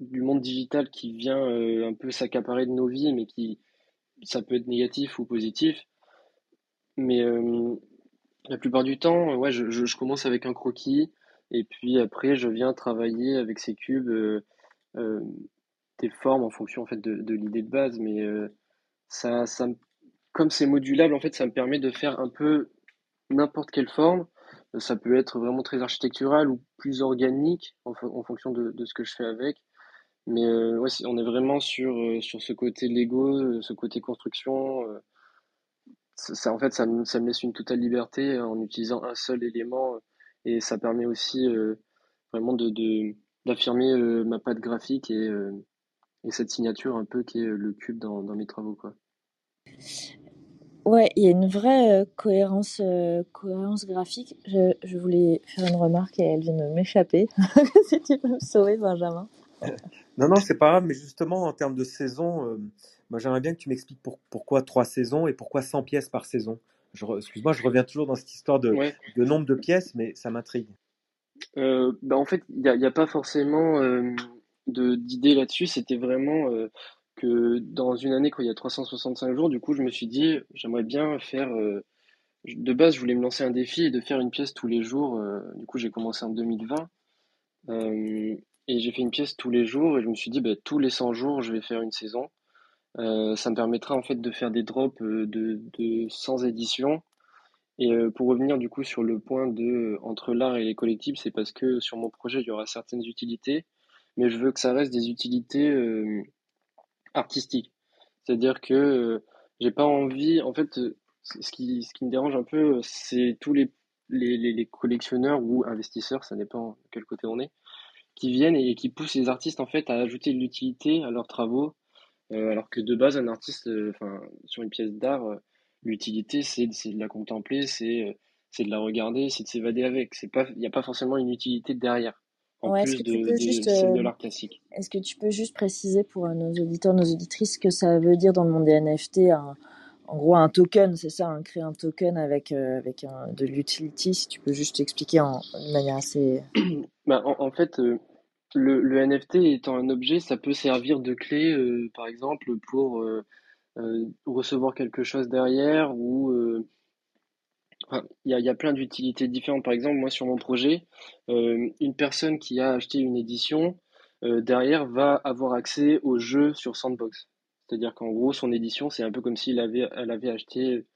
du monde digital qui vient euh, un peu s'accaparer de nos vies, mais qui, ça peut être négatif ou positif. Mais la plupart du temps, je, commence avec un croquis et puis après, je viens travailler avec ces cubes euh, euh, des formes en fonction de, l'idée de base. Mais euh, ça, ça, me- comme c'est modulable, en fait, ça me permet de faire un peu n'importe quelle forme. Ça peut être vraiment très architectural ou plus organique en, fon- en fonction de, ce que je fais avec. Mais on est vraiment sur, ce côté Lego, ce côté construction. Ça, ça- en fait, ça me, ça me laisse une totale liberté en utilisant un seul élément euh, et ça permet aussi euh, vraiment de, de- d'affirmer euh, ma patte graphique et, euh, et cette signature un peu qui est euh, le cube dans, dans mes travaux, quoi. Ouais, il y a une vraie euh, cohérence, euh, cohérence graphique. Je, je voulais faire une remarque et elle vient de m'échapper. si tu peux me sauver, Benjamin. Non, non, c'est pas grave, mais justement, en termes de saison, euh, moi j'aimerais bien que tu m'expliques pour- pourquoi trois saisons et pourquoi 100 pièces par saison. Excuse-moi, je reviens toujours dans cette histoire de, Ouais. de nombre de pièces, mais ça m'intrigue. Euh, bah en fait, il n'y a, pas forcément euh, d'idée là-dessus. C'était vraiment euh, que dans une année, quand il y a 365 jours, du coup, je me suis dit, j'aimerais bien faire. de base, je voulais me lancer un défi et de faire une pièce tous les jours. du coup, j'ai commencé en 2020 euh, et j'ai fait une pièce tous les jours et je me suis dit, bah, tous les 100 jours, je vais faire une saison. Euh, ça me permettra en fait de faire des drops euh, de, de 100 éditions et euh, pour revenir du coup sur le point de entre l'art et les collectibles, c'est parce que sur mon projet, il y aura certaines utilités, mais je veux que ça reste des utilités euh, artistiques. C'est-à-dire que euh, j'ai pas envie, en fait, ce qui, ce qui me dérange un peu, c'est tous les, les, les, collectionneurs ou investisseurs, ça dépend de quel côté on est, qui viennent et qui poussent les artistes en fait à ajouter de l'utilité à leurs travaux alors que de base, un artiste, euh, enfin, sur une pièce d'art, euh, l'utilité, c'est de la contempler, c'est euh, c'est de la regarder, c'est de s'évader avec. C'est pas, il n'y a pas forcément une utilité derrière, en Ouais, est-ce que plus tu de, peux de juste, celle de euh, l'art classique. est-ce que tu peux juste préciser pour euh, nos auditeurs, nos auditrices, ce que ça veut dire dans le monde des NFT, un- en gros un token, c'est ça, hein, créer un token avec, euh, avec un- de l'utility, si tu peux juste expliquer en, de manière assez... Bah, en, en fait, euh, le, NFT étant un objet, ça peut servir de clé, euh, par exemple, pour euh, euh, recevoir quelque chose derrière ou il y a, plein d'utilités différentes. Par exemple, moi, sur mon projet, une personne qui a acheté une édition, derrière, va avoir accès au jeu sur Sandbox. C'est-à-dire qu'en gros, son édition, c'est un peu comme s'il avait, elle avait acheté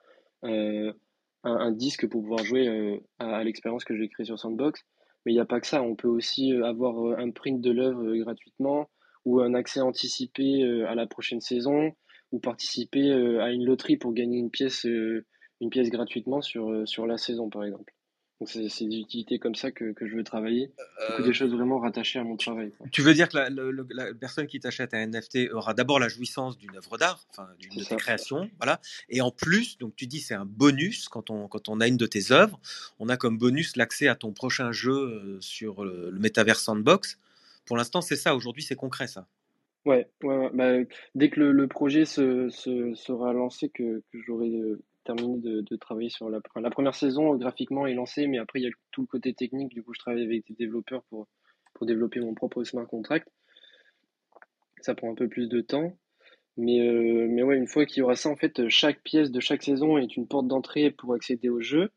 un, disque pour pouvoir jouer à, à l'expérience que j'ai créée sur Sandbox. Mais il n'y a pas que ça. On peut aussi euh, avoir euh, un print de l'œuvre euh, gratuitement ou un accès anticipé à la prochaine saison ou participer à une loterie pour gagner une pièce. une pièce gratuitement sur, sur la saison, par exemple. Donc c'est des utilités comme ça que, que je veux travailler. Euh, des choses vraiment rattachées à mon travail, quoi. tu veux dire que la, la personne qui t'achète un NFT aura d'abord la jouissance d'une œuvre d'art, enfin d'une de tes créations, voilà, et en plus, donc tu dis c'est un bonus quand on quand on a une de tes œuvres, on a comme bonus l'accès à ton prochain jeu euh, sur le, le Metaverse Sandbox. Pour l'instant, c'est ça. Aujourd'hui, c'est concret, ça. Ouais, ouais, ouais. Bah, dès que le, le projet se, se, sera lancé, que, que j'aurai euh, terminé de, travailler sur la, première saison, graphiquement est lancée, mais après il y a tout le côté technique. Du coup, je travaille avec des développeurs pour, pour développer mon propre smart contract. Ça prend un peu plus de temps. Mais, euh, mais ouais, une fois qu'il y aura ça, en fait, chaque pièce de chaque saison est une porte d'entrée pour accéder au jeu.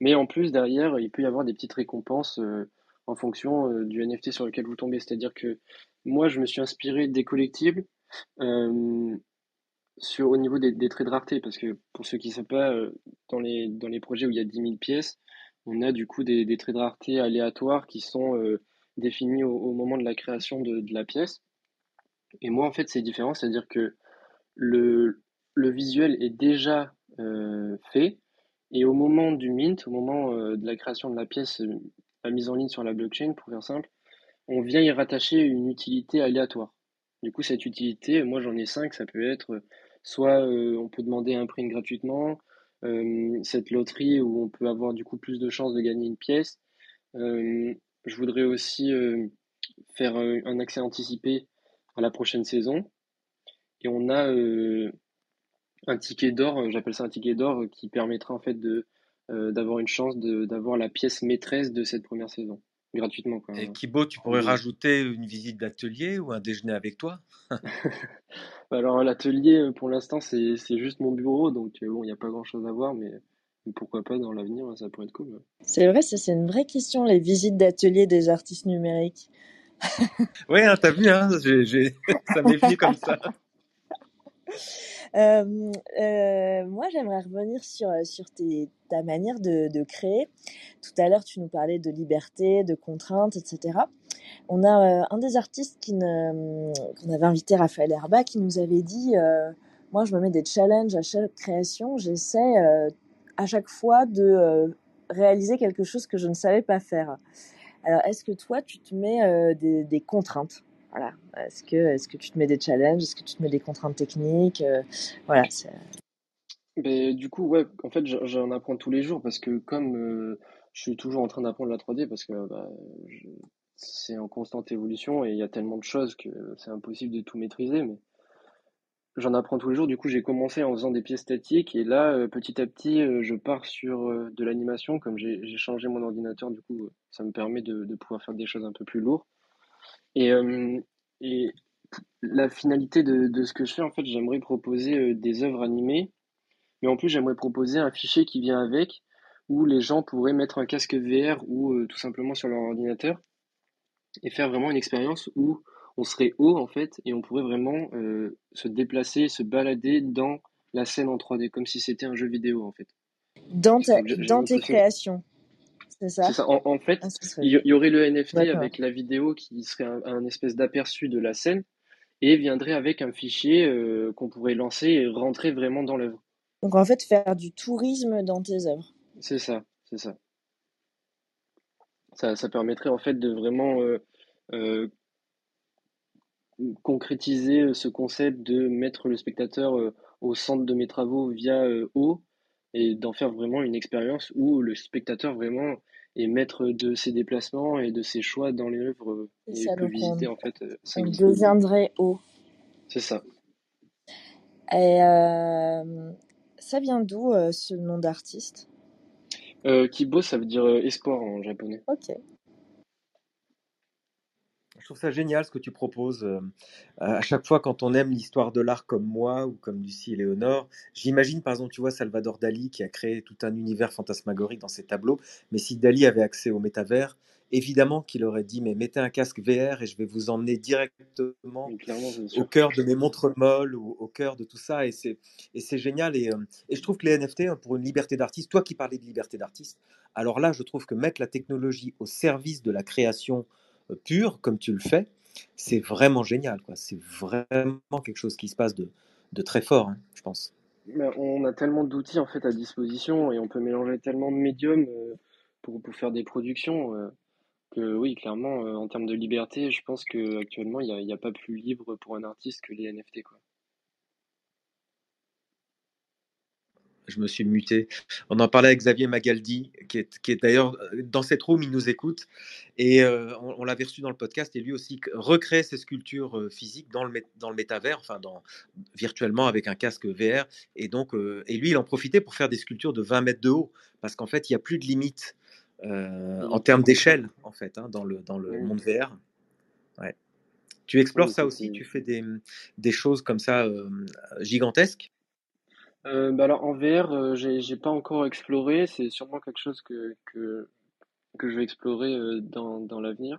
Mais en plus, derrière, il peut y avoir des petites récompenses euh, en fonction euh, du NFT sur lequel vous tombez. C'est-à-dire que moi, je me suis inspiré des collectibles sur, au niveau des, des traits de rareté. Parce que pour ceux qui ne savent pas, euh, dans les, dans les projets où il y a 10 000 pièces, on a du coup des, des traits de rareté aléatoires qui sont euh, définis au, moment de la création de, de la pièce. Et moi, en fait, c'est différent. C'est-à-dire que le, le visuel est déjà euh, fait. Et au moment du mint, au moment de la création de la pièce, la mise en ligne sur la blockchain, pour faire simple, on vient y rattacher une utilité aléatoire. Du coup, cette utilité, moi j'en ai cinq, ça peut être soit euh, on peut demander un print gratuitement, euh, cette loterie où on peut avoir du coup plus de chances de gagner une pièce. Euh, je voudrais aussi faire un accès anticipé à la prochaine saison. Et on a un ticket d'or, j'appelle ça un ticket d'or, qui permettra en fait d'avoir une chance d'avoir la pièce maîtresse de cette première saison gratuitement. Quoi. Et Kibo, tu pourrais rajouter une visite d'atelier ou un déjeuner avec toi? Bah Alors l'atelier, pour l'instant, c'est juste mon bureau, donc bon, il n'y a pas grand-chose à voir, mais pourquoi pas dans l'avenir, ça pourrait être cool. C'est vrai, c'est une vraie question, les visites d'atelier des artistes numériques. oui, hein, t'as vu, hein, ça m'est venu comme ça. Euh, euh, moi, j'aimerais revenir sur, sur ta manière de, créer. Tout à l'heure, tu nous parlais de liberté, de contraintes, etc. On a euh, un des artistes qu'on avait invité, Raphaël Herba, qui nous avait dit Moi, je me mets des challenges à chaque création. J'essaie à chaque fois de réaliser quelque chose que je ne savais pas faire. Alors, est-ce que toi, tu te mets des contraintes? Est-ce que, tu te mets des challenges? Est-ce que tu te mets des contraintes techniques? Euh, Voilà. Du coup, ouais, en fait, j'en apprends tous les jours parce que comme euh, je suis toujours en train d'apprendre la 3D parce que bah, c'est en constante évolution et il y a tellement de choses que c'est impossible de tout maîtriser, mais j'en apprends tous les jours. Du coup, j'ai commencé en faisant des pièces statiques et là, euh, petit à petit, je pars sur de l'animation. Comme j'ai changé mon ordinateur, du coup, ça me permet de pouvoir faire des choses un peu plus lourdes. Et, euh, et la finalité de, de, ce que je fais, en fait, j'aimerais proposer euh, des œuvres animées, mais en plus, j'aimerais proposer un fichier qui vient avec, où les gens pourraient mettre un casque VR ou euh, tout simplement sur leur ordinateur et faire vraiment une expérience où on serait haut, en fait, et on pourrait vraiment se déplacer, se balader dans la scène en 3D, comme si c'était un jeu vidéo, en fait. Dans, dans tes créations c'est ça, En, fait, ah, il y, aurait le NFT avec la vidéo qui serait un, espèce d'aperçu de la scène et viendrait avec un fichier euh, qu'on pourrait lancer et rentrer vraiment dans l'œuvre. Donc en fait, faire du tourisme dans tes œuvres. C'est ça, c'est ça. ça. Ça permettrait en fait de vraiment euh, euh, concrétiser ce concept de mettre le spectateur au centre de mes travaux via haut et d'en faire vraiment une expérience où le spectateur vraiment est maître de ses déplacements et de ses choix dans les œuvres et ça, peut visiter en fait. Euh, on deviendrait haut. C'est ça. Et euh, ça vient d'où euh, ce nom d'artiste? Kibo, ça veut dire espoir en japonais. Ok. Je trouve ça génial ce que tu proposes. Euh, à chaque fois, quand on aime l'histoire de l'art comme moi ou comme Lucie et Léonore, j'imagine par exemple, tu vois, Salvador Dali qui a créé tout un univers fantasmagorique dans ses tableaux. Mais si Dali avait accès au métavers, évidemment qu'il aurait dit mais mettez un casque VR et je vais vous emmener directement au cœur de mes montres molles ou au cœur de tout ça et c'est et c'est génial et, euh, et, je trouve que les NFT hein, pour une liberté d'artiste toi qui parlais de liberté d'artiste alors là je trouve que mettre la technologie au service de la création pur, comme tu le fais, c'est vraiment génial. C'est vraiment quelque chose qui se passe de, de très fort, hein, je pense. on a tellement d'outils en fait à disposition et on peut mélanger tellement de médiums euh, pour, pour, faire des productions euh, que oui, clairement, euh, en termes de liberté, je pense qu'actuellement, il n'y a, a, pas plus libre pour un artiste que les NFT. Quoi. Je me suis muté. On en parlait avec Xavier Magaldi, qui est, qui est d'ailleurs euh, dans cette room, il nous écoute. Et euh, on, l'avait reçu dans le podcast, et lui aussi recrée ses sculptures euh, physiques dans le, dans le métavers, enfin dans, virtuellement avec un casque VR. Et, donc, et lui, il en profitait pour faire des sculptures de 20 mètres de haut, parce qu'en fait, il n'y a plus de limite en termes d'échelle, en fait, hein, dans le, dans le monde VR. Ouais. Tu explores ça aussi, tu fais des, des choses comme ça gigantesques? Euh, bah alors en VR, euh, j'ai pas encore exploré. C'est sûrement quelque chose que, que, que je vais explorer euh, dans, dans l'avenir.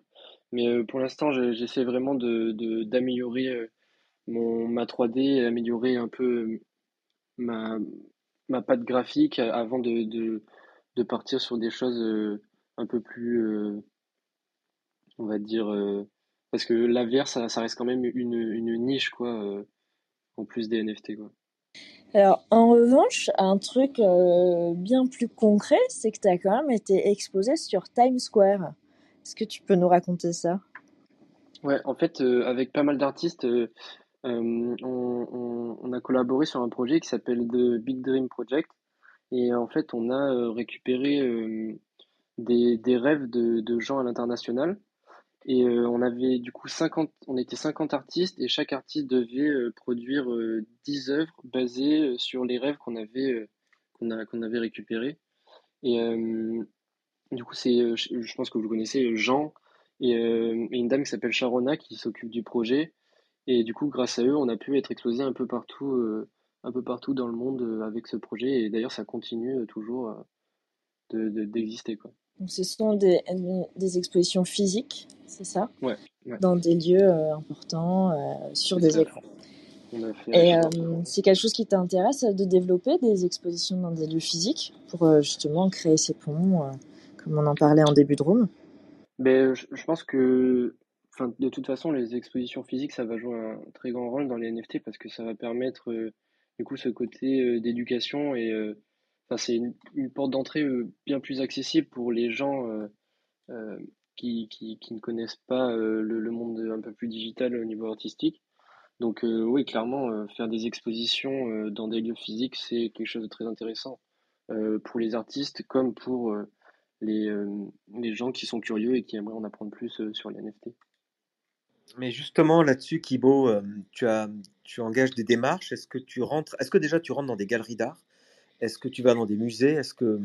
Mais euh, pour l'instant, j'essaie vraiment de, de, d'améliorer mon, ma 3D et améliorer un peu ma, ma patte graphique avant de, de, de partir sur des choses un peu plus, on va dire, parce que la ça, ça reste quand même une, une niche, quoi, en plus des NFT, quoi. Alors, en revanche, un truc euh, bien plus concret, c'est que tu as quand même été exposé sur Times Square. Est-ce que tu peux nous raconter ça? Ouais, en fait, euh, avec pas mal d'artistes, euh, on, a collaboré sur un projet qui s'appelle The Big Dream Project. Et en fait, on a récupéré des, rêves de gens à l'international. Et euh, on avait du coup 50, on était 50 artistes et chaque artiste devait euh, produire euh, 10 œuvres basées euh, sur les rêves qu'on avait, euh, récupérés. Et euh, du coup, c'est, euh, je, pense que vous connaissez, euh, Jean et, euh, une dame qui s'appelle Sharona qui s'occupe du projet. Et du coup, grâce à eux, on a pu être exposé un peu partout, euh, dans le monde euh, avec ce projet. Et d'ailleurs, ça continue euh, toujours euh, de, de- d'exister. Donc, ce sont des, des expositions physiques, c'est ça? Ouais, ouais, Dans des lieux euh, importants, euh, sur des écrans. Et euh, c'est quelque chose qui t'intéresse de développer des expositions dans des lieux physiques pour justement créer ces ponts, comme on en parlait en début de room? Ben, je, je pense que, enfin, de toute façon, les expositions physiques, ça va jouer un très grand rôle dans les NFT parce que ça va permettre, euh, du coup, ce côté euh, d'éducation et, euh, c'est une, porte d'entrée euh, bien plus accessible pour les gens euh, euh, qui, ne connaissent pas le, monde un peu plus digital au niveau artistique. Donc, oui, clairement, faire des expositions dans des lieux physiques, c'est quelque chose de très intéressant pour les artistes comme pour les, les gens qui sont curieux et qui aimeraient en apprendre plus sur les NFT. Mais justement, là-dessus, Kibo, tu as, tu engages des démarches. Est-ce que tu rentres, est-ce que déjà tu rentres dans des galeries d'art? Est-ce que tu vas dans des musées? Est-ce que,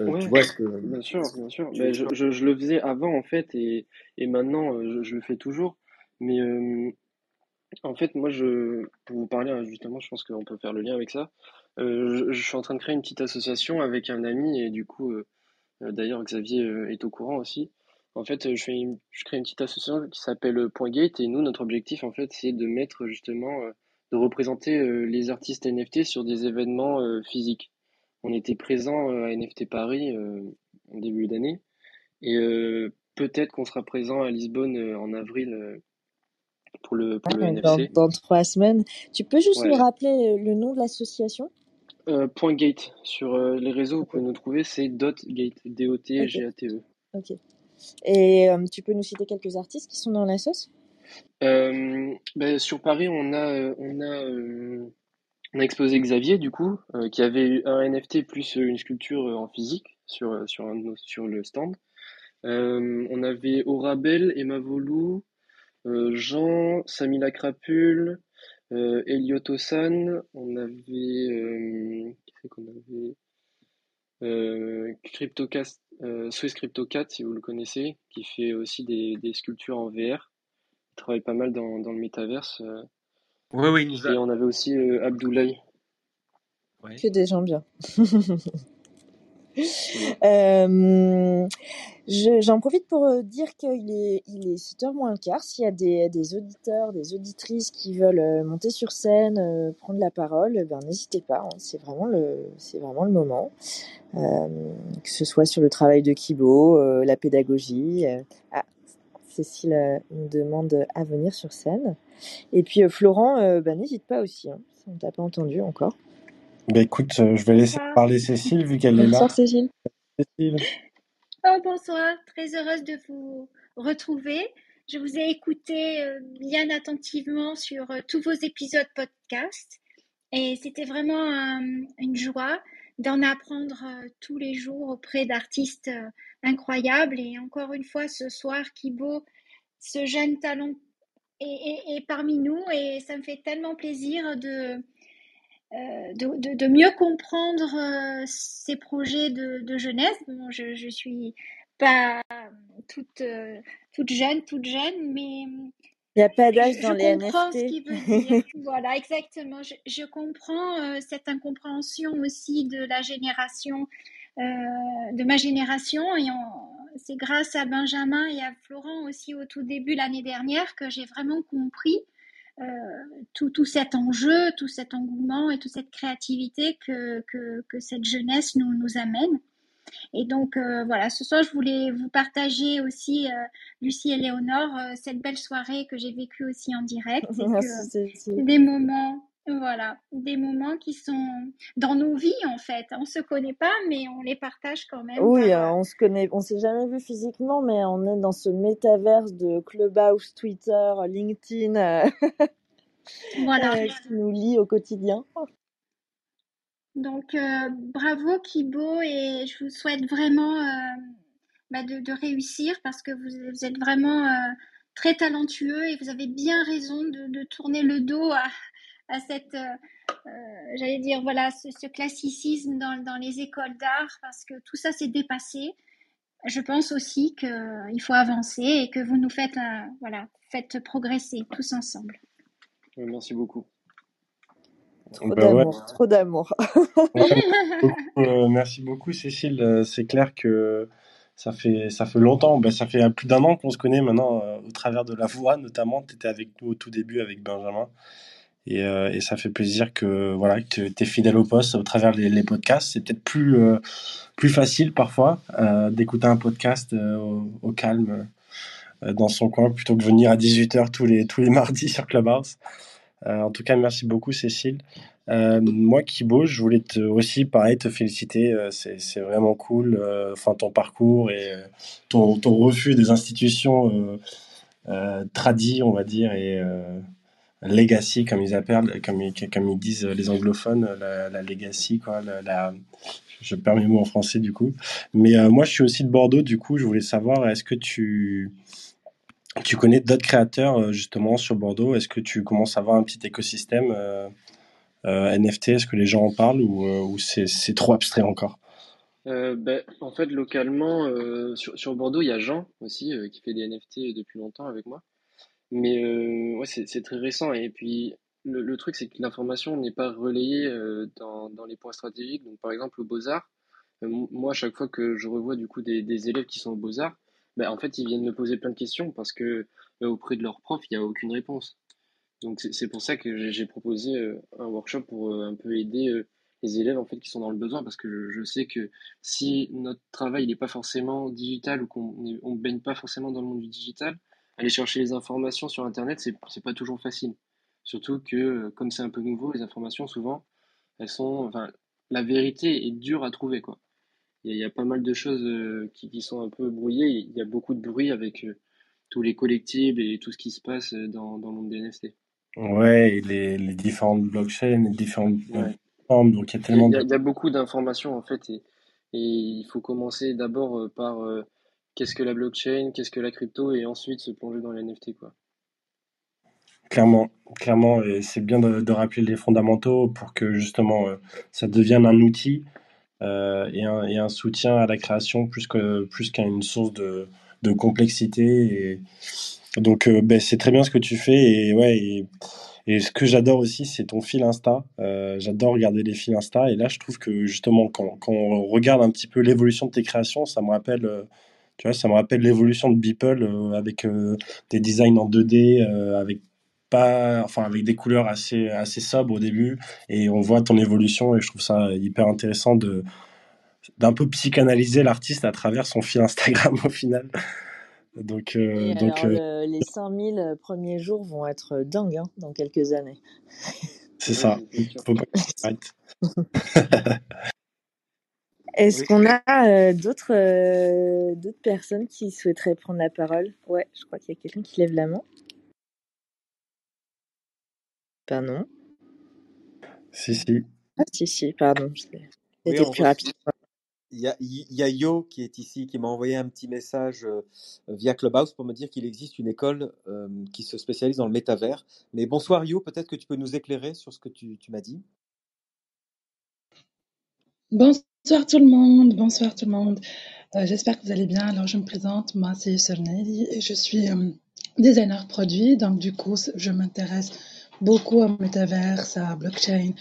euh, tu Ouais, vois, que, bien sûr, bien sûr. tu, tu- je, je, je le faisais avant en fait et, et maintenant euh, je, je le fais toujours. Mais euh, en fait, moi, je, pour vous parler hein, justement, je pense qu'on peut faire le lien avec ça. Euh, je, suis en train de créer une petite association avec un ami et du coup, euh, euh, d'ailleurs, Xavier euh, est au courant aussi. En fait, euh, je fais une- je crée une petite association qui s'appelle euh, Point Gate et nous, notre objectif en fait, c'est de mettre justement, euh, de représenter euh, les artistes NFT sur des événements euh, physiques. On était présent euh, à NFT Paris en début d'année et peut-être qu'on sera présent à Lisbonne en avril pour le pour le Ouais, dans, NFC. dans trois semaines. Tu peux juste nous rappeler le nom de l'association? Euh, Point Gate sur euh, les réseaux, vous pouvez nous trouver, c'est Dot Gate, Ok. D-O-T-G-A-T-E. Ok. Et euh, tu peux nous citer quelques artistes qui sont dans la sauce? Euh, ben, sur Paris, on a, euh, euh, on a exposé Xavier, du coup, qui avait un NFT plus une sculpture en physique sur, sur, un sur le stand. On avait Orabel, Emma Volou, Jean, Samila Crapule, euh, Elliot Osan, on avait, qu'on avait? Euh, CryptoCast, euh, Swiss CryptoCat, si vous le connaissez, qui fait aussi des, des sculptures en VR. Il travaille pas mal dans, dans le métaverse. euh. Oui, oui, il nous Et a, on avait aussi euh, Abdoulaye. ouais. Que des gens bien. Euh, je- j'en profite pour euh, dire qu'il est, il est 7h moins le quart. S'il y a des, des auditeurs, des auditrices qui veulent euh, monter sur scène, euh, prendre la parole, eh ben, n'hésitez pas. hein. c'est vraiment le, c'est vraiment le moment. Euh, que ce soit sur le travail de Kibo, euh, la pédagogie. euh. Ah, Cécile euh, nous demande à venir sur scène. Et puis euh, Florent, euh, bah, n'hésite pas aussi. Hein, si on t'a pas entendu encore. Bah écoute, euh, je vais laisser Bonsoir. parler Cécile vu qu'elle est là. Bonsoir Cécile. Cécile. Oh, bonsoir, très heureuse de vous retrouver. Je vous ai écouté euh, bien attentivement sur euh, tous vos épisodes podcast et c'était vraiment euh, une joie d'en apprendre tous les jours auprès d'artistes incroyables. Et encore une fois, ce soir, Kibo, ce jeune talent est, parmi nous et ça me fait tellement plaisir de, mieux comprendre ces projets de, jeunesse. Bon, je, je suis pas toute jeune, toute jeune, mais Il n'y a pas je, d'âge je dans les comprends ce qu'il veut dire. Voilà, exactement. Je, je comprends euh, cette incompréhension aussi de la génération, euh, de ma génération. Et on- c'est grâce à Benjamin et à Florent aussi au tout début l'année dernière que j'ai vraiment compris euh, tout, tout cet enjeu, tout cet engouement et toute cette créativité que, que, que cette jeunesse nous, nous amène. Et donc euh, voilà, ce soir je voulais vous partager aussi, euh, Lucie et Léonore, euh, cette belle soirée que j'ai vécue aussi en direct que des moments, voilà, des moments qui sont dans nos vies en fait. On se connaît pas, mais on les partage quand même Oui, par, euh, on se connaît, on s'est jamais vu physiquement, mais on est dans ce métaverse de Clubhouse, Twitter, LinkedIn, voilà. qui nous lie au quotidien. Donc, euh, bravo Kibo et je vous souhaite vraiment euh, bah, de, réussir parce que vous, êtes vraiment euh, très talentueux et vous avez bien raison de, tourner le dos à, cette, j'allais dire, voilà, ce, classicisme dans, les écoles d'art parce que tout ça s'est dépassé. Je pense aussi qu'il faut avancer et que vous nous faites, voilà, faites progresser tous ensemble. Merci beaucoup. Trop bah d'amour, trop d'amour. Euh, merci beaucoup Cécile. Euh, c'est clair que ça fait, ça fait longtemps, ben, ça fait plus d'un an qu'on se connaît maintenant euh, au travers de la voix notamment. Tu étais avec nous au tout début avec Benjamin. Et, et ça fait plaisir que voilà que tu es fidèle au poste au travers des les podcasts. C'est peut-être plus, plus facile parfois d'écouter un podcast au, calme dans son coin plutôt que de venir à 18h tous les, tous les mardis sur Clubhouse. Euh, en tout cas, merci beaucoup, Cécile. Euh, moi, Kibo, je voulais te, aussi, pareil, te féliciter. Euh, c'est vraiment cool. Enfin, ton parcours et ton, refus des institutions tradies, on va dire, et legacy, comme ils appellent, comme, comme ils disent les anglophones, la, legacy, quoi. Je perds mes mots en français, du coup. Mais moi, je suis aussi de Bordeaux, du coup, je voulais savoir, est-ce que tu tu connais d'autres créateurs euh, justement sur Bordeaux? Est-ce que tu commences à avoir un petit écosystème euh, euh, NFT Est-ce que les gens en parlent ou, c'est trop abstrait encore? Ben, en fait, localement, sur, Bordeaux, il y a Jean aussi qui fait des NFT depuis longtemps avec moi. Mais c'est très récent. Et puis, le, truc, c'est que l'information n'est pas relayée dans, les points stratégiques. Donc, par exemple, au Beaux-Arts, moi, chaque fois que je revois du coup des, des élèves qui sont au Beaux-Arts, bah, en fait, ils viennent me poser plein de questions parce que bah, auprès de leur prof, il n'y a aucune réponse. Donc c'est pour ça que j'ai proposé euh, un workshop pour euh, un peu aider euh, les élèves en fait qui sont dans le besoin parce que je, sais que si notre travail n'est pas forcément digital ou qu'on ne baigne pas forcément dans le monde du digital, aller chercher les informations sur internet c'est pas toujours facile. Surtout que comme c'est un peu nouveau, les informations souvent elles sont enfin la vérité est dure à trouver quoi il y, a pas mal de choses euh, qui, qui, sont un peu brouillées. Il y a beaucoup de bruit avec euh, tous les collectibles et tout ce qui se passe euh, dans, dans le monde des NFT. Ouais, et les, les différentes blockchains, les différentes formes. Donc il y a tellement. Il y a, beaucoup d'informations en fait, et, et, il faut commencer d'abord par qu'est-ce que la blockchain, qu'est-ce que la crypto, et ensuite se plonger dans les NFT quoi. Clairement, clairement, et c'est bien de, de, rappeler les fondamentaux pour que justement ça devienne un outil euh, et, un, soutien à la création plus que plus qu'à une source de, complexité. Et donc, euh, ben, c'est très bien ce que tu fais. Et ouais. Et, ce que j'adore aussi, c'est ton fil Insta. Euh, j'adore regarder les fils Insta. Et là, je trouve que justement, quand, quand on regarde un petit peu l'évolution de tes créations, ça me rappelle, tu vois, ça me rappelle l'évolution de Beeple avec des designs en 2D, avec pas, enfin avec des couleurs assez assez sobres au début et on voit ton évolution et je trouve ça hyper intéressant de d'un peu psychanalyser l'artiste à travers son fil Instagram au final. Donc, euh, donc euh, les 5000 premiers jours vont être dingues hein, dans quelques années. C'est ça. Est-ce qu'on a euh, d'autres d'autres personnes qui souhaiteraient prendre la parole? Ouais, je crois qu'il y a quelqu'un qui lève la main. Ben non. Si, si. Ah, si, si, pardon. C'était plus rapide. Il y, a, il y a Yo qui est ici, qui m'a envoyé un petit message euh, via Clubhouse pour me dire qu'il existe une école euh, qui se spécialise dans le métavers. Mais bonsoir Yo, peut-être que tu peux nous éclairer sur ce que tu, tu m'as dit. Bonsoir tout le monde, bonsoir tout le monde. Euh, j'espère que vous allez bien. Alors je me présente, moi c'est Nelly et je suis designer produit. Donc du coup, je m'intéresse beaucoup à Metaverse, à blockchain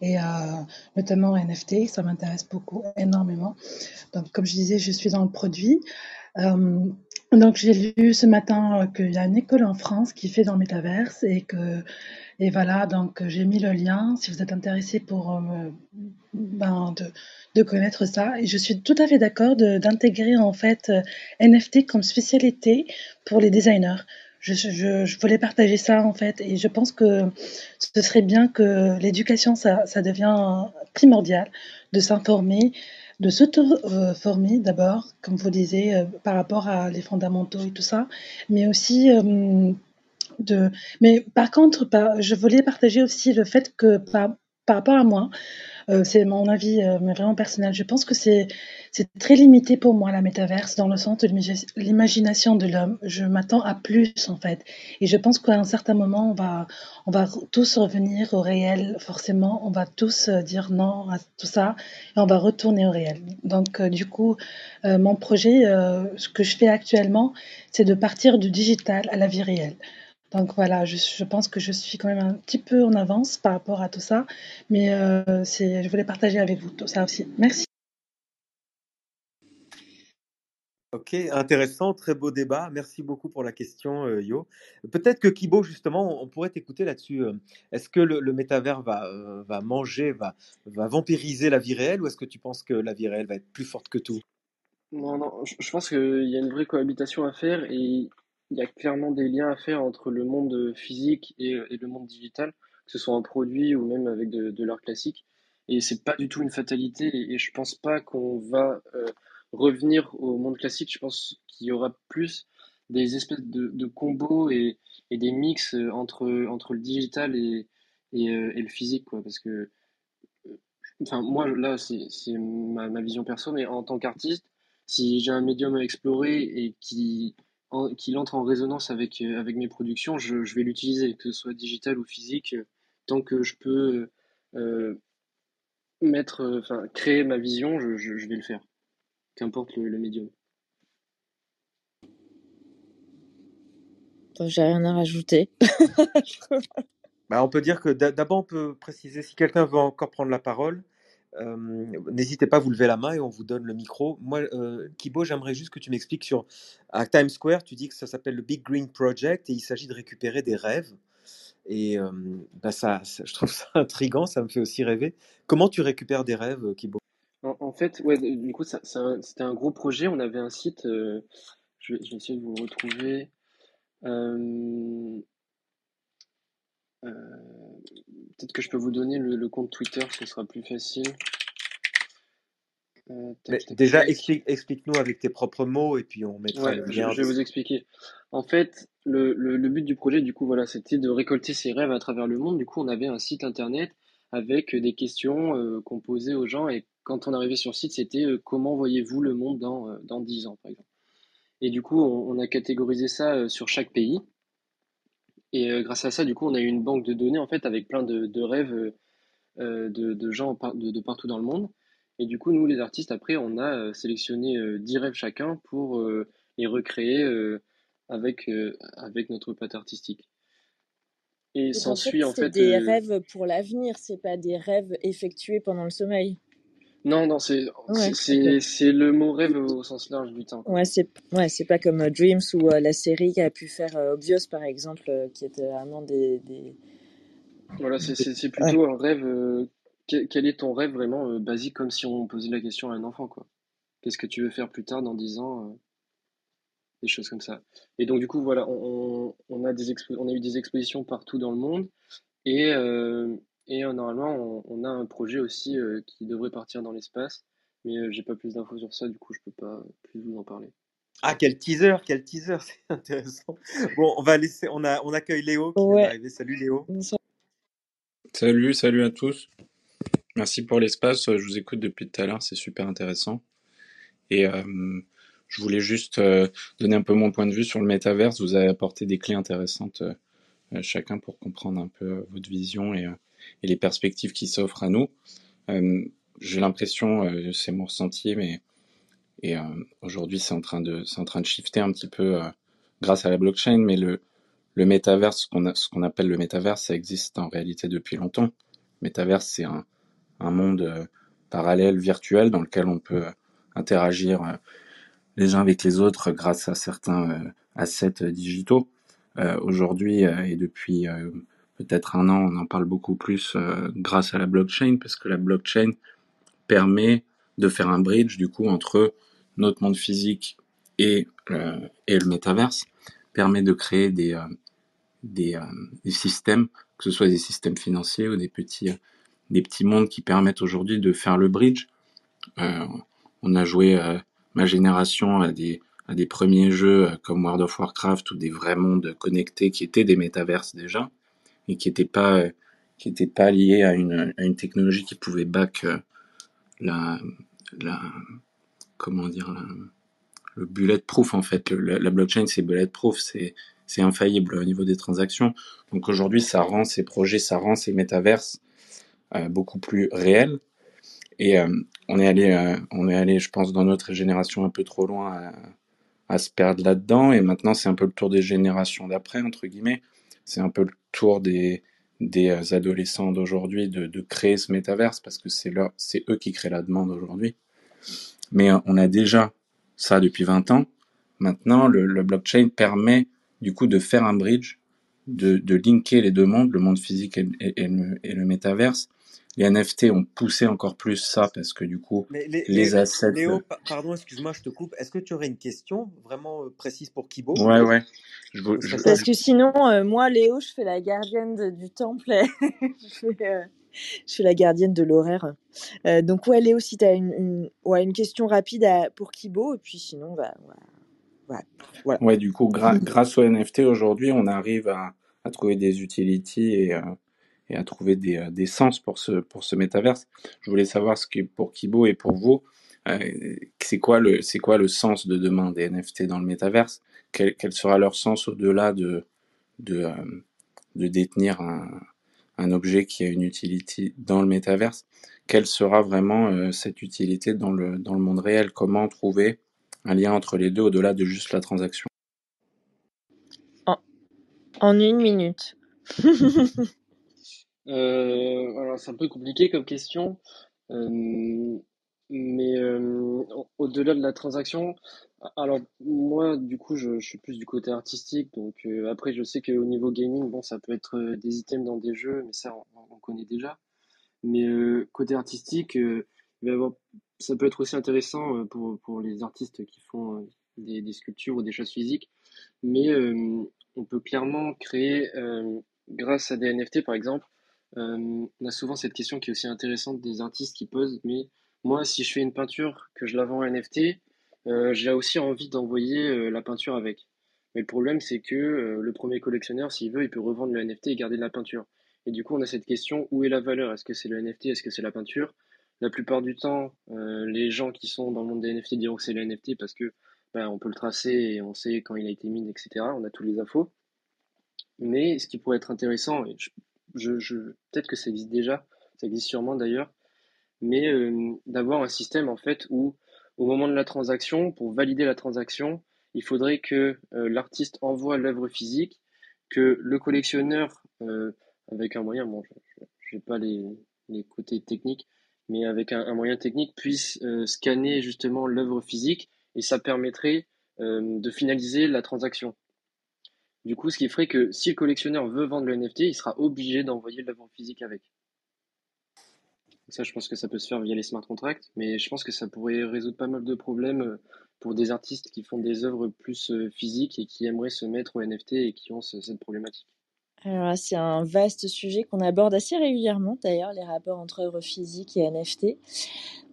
et à notamment NFT. Ça m'intéresse beaucoup, énormément. Donc, comme je disais, je suis dans le produit. Euh, donc, j'ai lu ce matin qu'il y a une école en France qui fait dans le et que et voilà, donc j'ai mis le lien si vous êtes intéressé pour euh, ben, de, de, connaître ça. Et je suis tout à fait d'accord d'intégrer en fait NFT comme spécialité pour les designers je, voulais partager ça en fait et je pense que ce serait bien que l'éducation ça, devient primordial de s'informer de s'auto-former d'abord comme vous disiez euh, par rapport à les fondamentaux et tout ça mais aussi euh, de mais par contre je voulais partager aussi le fait que par, par rapport à moi Euh, c'est mon avis, euh, mais vraiment personnel. Je pense que c'est très limité pour moi la métaverse dans le sens de l'imagination de l'homme. Je m'attends à plus en fait, et je pense qu'à un certain moment on va on va tous revenir au réel. Forcément, on va tous euh, dire non à tout ça et on va retourner au réel. Donc du coup, mon projet, ce que je fais actuellement, c'est de partir du digital à la vie réelle. Donc voilà, je, je, pense que je suis quand même un petit peu en avance par rapport à tout ça, mais euh, je voulais partager avec vous tout ça aussi. Merci. Ok, intéressant, très beau débat. Merci beaucoup pour la question, euh, Yo. Peut-être que Kibo, justement, on pourrait t'écouter là-dessus. Euh. Est-ce que le, métavers va, va manger, va, va vampiriser la vie réelle, ou est-ce que tu penses que la vie réelle va être plus forte que tout? Non, non, je, je pense qu'il y a une vraie cohabitation à faire et il y a clairement des liens à faire entre le monde physique et, le monde digital, que ce soit en produit ou même avec de, l'art classique. Et c'est pas du tout une fatalité. Et, je pense pas qu'on va euh, revenir au monde classique. Je pense qu'il y aura plus des espèces de, combos et, des mix entre, entre le digital et, et, euh, le physique, quoi. Parce que, euh, enfin, moi, là, c'est ma, ma vision perso, mais en tant qu'artiste, si j'ai un médium à explorer et qui qu'il entre en résonance avec, euh, avec mes productions, je, vais l'utiliser, que ce soit digital ou physique, euh, tant que je peux euh, mettre, enfin, créer ma vision, je, vais le faire, qu'importe le, médium. J'ai rien à rajouter. bah, on peut dire que d'abord, on peut préciser si quelqu'un veut encore prendre la parole. Euh, n'hésitez pas à vous lever la main et on vous donne le micro. Moi, euh, Kibo, j'aimerais juste que tu m'expliques sur à Times Square, tu dis que ça s'appelle le Big Green Project et il s'agit de récupérer des rêves. Et euh, bah, ça, je trouve ça intriguant, ça me fait aussi rêver. Comment tu récupères des rêves, Kibo? En, fait, ouais, du coup, c'était un, gros projet. On avait un site, je, vais, essayer de vous retrouver. Peut-être que je peux vous donner le, compte Twitter, ce sera plus facile. Euh, déjà, explique-nous avec tes propres mots et puis on mettra le lien. Je, vais vous expliquer. En fait, le, but du projet, du coup, voilà, c'était de récolter ses rêves à travers le monde. Du coup, on avait un site internet avec des questions euh, qu'on posait aux gens et quand on arrivait sur le site, c'était euh, comment voyez-vous le monde dans, dans 10 ans, par exemple? Et du coup, on a catégorisé ça sur chaque pays. Et euh, grâce à ça, du coup, on a eu une banque de données en fait avec plein de, rêves euh, de, gens de, partout dans le monde. Et du coup, nous, les artistes, après, on a euh, sélectionné 10 rêves chacun pour les recréer avec, avec notre patte artistique. Et s'ensuit en fait. C'est des rêves pour l'avenir, c'est pas des rêves effectués pendant le sommeil. Non, non, c'est c'est le mot rêve au sens large du temps. Ouais, c'est ouais, pas comme euh, Dreams ou euh, la série qui a pu faire euh, Obvious par exemple, qui était vraiment des, des... Voilà, c'est plutôt un rêve. quel, est ton rêve vraiment basique, comme si on posait la question à un enfant, quoi. Qu'est-ce que tu veux faire plus tard dans 10 ans Des choses comme ça. Et donc du coup, voilà, on, on a des on a eu des expositions partout dans le monde et et euh, normalement, on, a un projet aussi euh, qui devrait partir dans l'espace, mais euh, j'ai pas plus d'infos sur ça, du coup, je peux pas plus vous en parler. Ah, quel teaser, quel teaser, c'est intéressant. Bon, on va laisser, on, a, on accueille Léo qui est arrivé. Salut Léo. Salut, salut à tous. Merci pour l'espace. Je vous écoute depuis tout à l'heure, c'est super intéressant. Et je voulais juste donner un peu mon point de vue sur le métaverse. Vous avez apporté des clés intéressantes chacun pour comprendre un peu votre vision et et les perspectives qui s'offrent à nous. Euh, j'ai l'impression, euh, c'est mon ressenti, mais et euh, aujourd'hui c'est en train de c'est en train de shifter un petit peu grâce à la blockchain, mais le le métaverse, ce qu'on ce qu'on appelle le métaverse, ça existe en réalité depuis longtemps. Métaverse, c'est un, un monde parallèle virtuel dans lequel on peut interagir les uns avec les autres grâce à certains assets digitaux. Aujourd'hui et depuis peut-être un an, on en parle beaucoup plus euh, grâce à la blockchain, parce que la blockchain permet de faire un bridge du coup entre notre monde physique et, euh, et le métaverse, permet de créer des, euh, des, des, systèmes, que ce soit des systèmes financiers ou des petits, des petits mondes qui permettent aujourd'hui de faire le bridge. on a joué ma génération à des, à des premiers jeux comme World of Warcraft ou des vrais mondes connectés qui étaient des métaverses déjà et qui n'étaient pas qui n'était pas lié à une, à une technologie qui pouvait back euh, la, la, comment dire, la, le bulletproof en fait. La blockchain c'est bulletproof, c'est c'est infaillible au niveau des transactions. Donc aujourd'hui, ça rend ces projets, ça rend ces métaverses euh, beaucoup plus réels. Et euh, on est allé, euh, on est allé, je pense, dans notre génération un peu trop loin à, à se perdre là-dedans. Et maintenant, c'est un peu le tour des générations d'après, entre guillemets. C'est un peu le tour des des euh, adolescents d'aujourd'hui de, de créer ce métaverse parce que c'est leur, c'est eux qui créent la demande aujourd'hui. Mais euh, on a déjà ça depuis 20 ans. Maintenant, le, le blockchain permet du coup de faire un bridge, de, de linker les deux mondes, le monde physique et, et- le, et le. Les NFT ont poussé encore plus ça parce que du coup, les assets. Léo, euh, pa- pardon, excuse-moi, je te coupe. Est-ce que tu aurais une question vraiment euh, précise pour Kibo? Ouais, ouais. Je, je, Parce que sinon, euh, moi, Léo, je fais la gardienne de- du temple. je, fais, euh, je fais la gardienne de l'horaire. Euh, donc, ouais, Léo, si tu as une, une, ouais, une question rapide à- pour Kibo, et puis sinon, bah, ouais, ouais, voilà. Ouais, du coup, gra- grâce aux NFT aujourd'hui, on arrive à, à trouver des utilities et, euh, et à trouver des, euh, des sens pour ce, pour ce métaverse. Je voulais savoir ce que pour Kibo et pour vous, euh, c'est quoi le, quoi le sens de demain des NFT dans le métaverse? Quel, quel sera leur sens au-delà de, de, euh, de détenir un, un objet qui a une utilité dans le métaverse? Quelle sera vraiment cette utilité dans le, dans le monde réel? Comment trouver un lien entre les deux au-delà de juste la transaction? En une minute. Euh, alors c'est un peu compliqué comme question, euh, mais euh, au- au-delà de la transaction, alors moi du coup je, suis plus du côté artistique, donc après je sais qu'au niveau gaming, bon ça peut être des items dans des jeux, mais ça on, on connaît déjà. Mais côté artistique, il ça peut être aussi intéressant pour, pour les artistes qui font des, des sculptures ou des choses physiques, mais euh, on peut clairement créer euh, grâce à des NFT par exemple on a souvent cette question qui est aussi intéressante des artistes qui posent, mais moi, si je fais une peinture, que je la vends en NFT, euh, j'ai aussi envie d'envoyer euh, la peinture avec. Mais le problème, c'est que euh, le premier collectionneur, s'il veut, il peut revendre le NFT et garder de la peinture. Et du coup, on a cette question, où est la valeur? Est-ce que c'est le NFT? Est-ce que c'est la peinture? La plupart du temps, euh, les gens qui sont dans le monde des NFT diront que c'est le NFT parce que ben, on peut le tracer et on sait quand il a été mis, etc. On a tous les infos. Mais ce qui pourrait être intéressant, et je, je, je- peut-être que ça existe déjà, ça existe sûrement d'ailleurs, mais euh, d'avoir un système en fait où au moment de la transaction, pour valider la transaction, il faudrait que euh, l'artiste envoie l'œuvre physique, que le collectionneur, euh, avec un moyen, bon, je n'ai pas les, les côtés techniques, mais avec un, moyen technique, puisse euh, scanner justement l'œuvre physique et ça permettrait de finaliser la transaction. Du coup, ce qui ferait que si le collectionneur veut vendre le NFT, il sera obligé d'envoyer l'œuvre physique avec. Ça, je pense que ça peut se faire via les smart contracts, mais je pense que ça pourrait résoudre pas mal de problèmes euh, pour des artistes qui font des œuvres plus euh, physiques et qui aimeraient se mettre au NFT et qui ont ce- cette problématique. Alors c'est un vaste sujet qu'on aborde assez régulièrement, d'ailleurs, les rapports entre œuvres physiques et NFT.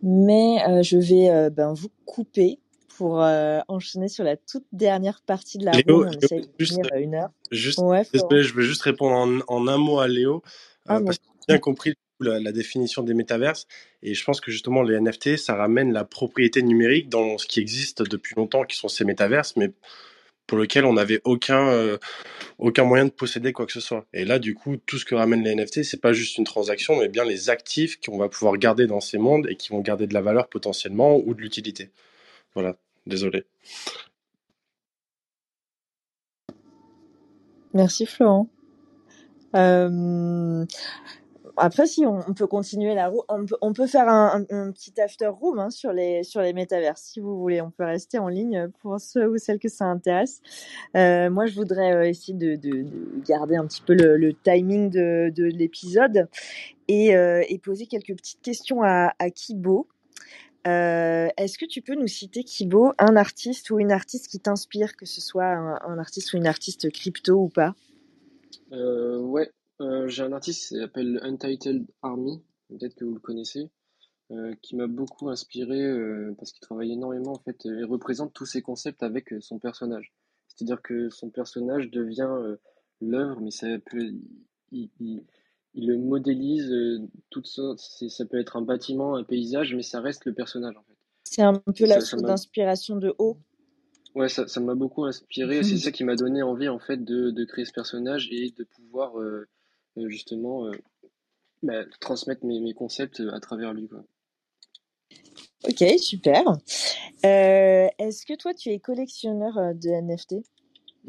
Mais euh, je vais ben, vous couper pour euh, enchaîner sur la toute dernière partie de la Léo, room. Léo, juste, une heure. juste, Ouais, désolé, je veux juste répondre en, en un mot à Léo, Ah, euh, parce que j'ai bien compris la définition des métaverses, et je pense que justement les NFT, ça ramène la propriété numérique dans ce qui existe depuis longtemps, qui sont ces métaverses, mais pour lequel on n'avait aucun, euh, aucun moyen de posséder quoi que ce soit. Et là, du coup, tout ce que ramènent les NFT, c'est pas juste une transaction, mais bien les actifs qu'on va pouvoir garder dans ces mondes et qui vont garder de la valeur potentiellement ou de l'utilité. Voilà, désolé. Merci Florent. Euh, Après, si on, peut continuer la roue, on peut, faire un, petit after room hein, sur les sur les métavers, si vous voulez. On peut rester en ligne pour ceux ou celles que ça intéresse. Euh, moi, je voudrais euh, essayer de, de, de garder un petit peu le, timing de, de l'épisode et, et poser quelques petites questions à, à Kibo. Euh, Est-ce que tu peux nous citer, Kibo, un artiste ou une artiste qui t'inspire, que ce soit un, artiste ou une artiste crypto ou pas? Euh, ouais, euh, j'ai un artiste qui s'appelle Untitled Army, peut-être que vous le connaissez, euh, qui m'a beaucoup inspiré parce qu'il travaille énormément en fait et représente tous ces concepts avec son personnage. C'est-à-dire que son personnage devient l'œuvre, mais ça peut, il le modélise euh, toute c'est- Ça peut être un bâtiment, un paysage, mais ça reste le personnage en fait. C'est un peu la ça, ça source d'inspiration de haut. ouais, ça, ça m'a beaucoup inspiré. C'est ça qui m'a donné envie en fait de, de créer ce personnage et de pouvoir euh, euh, justement euh, bah, transmettre mes, mes concepts à travers lui, quoi. Ok, super. Euh, Est-ce que toi, tu es collectionneur de NFT?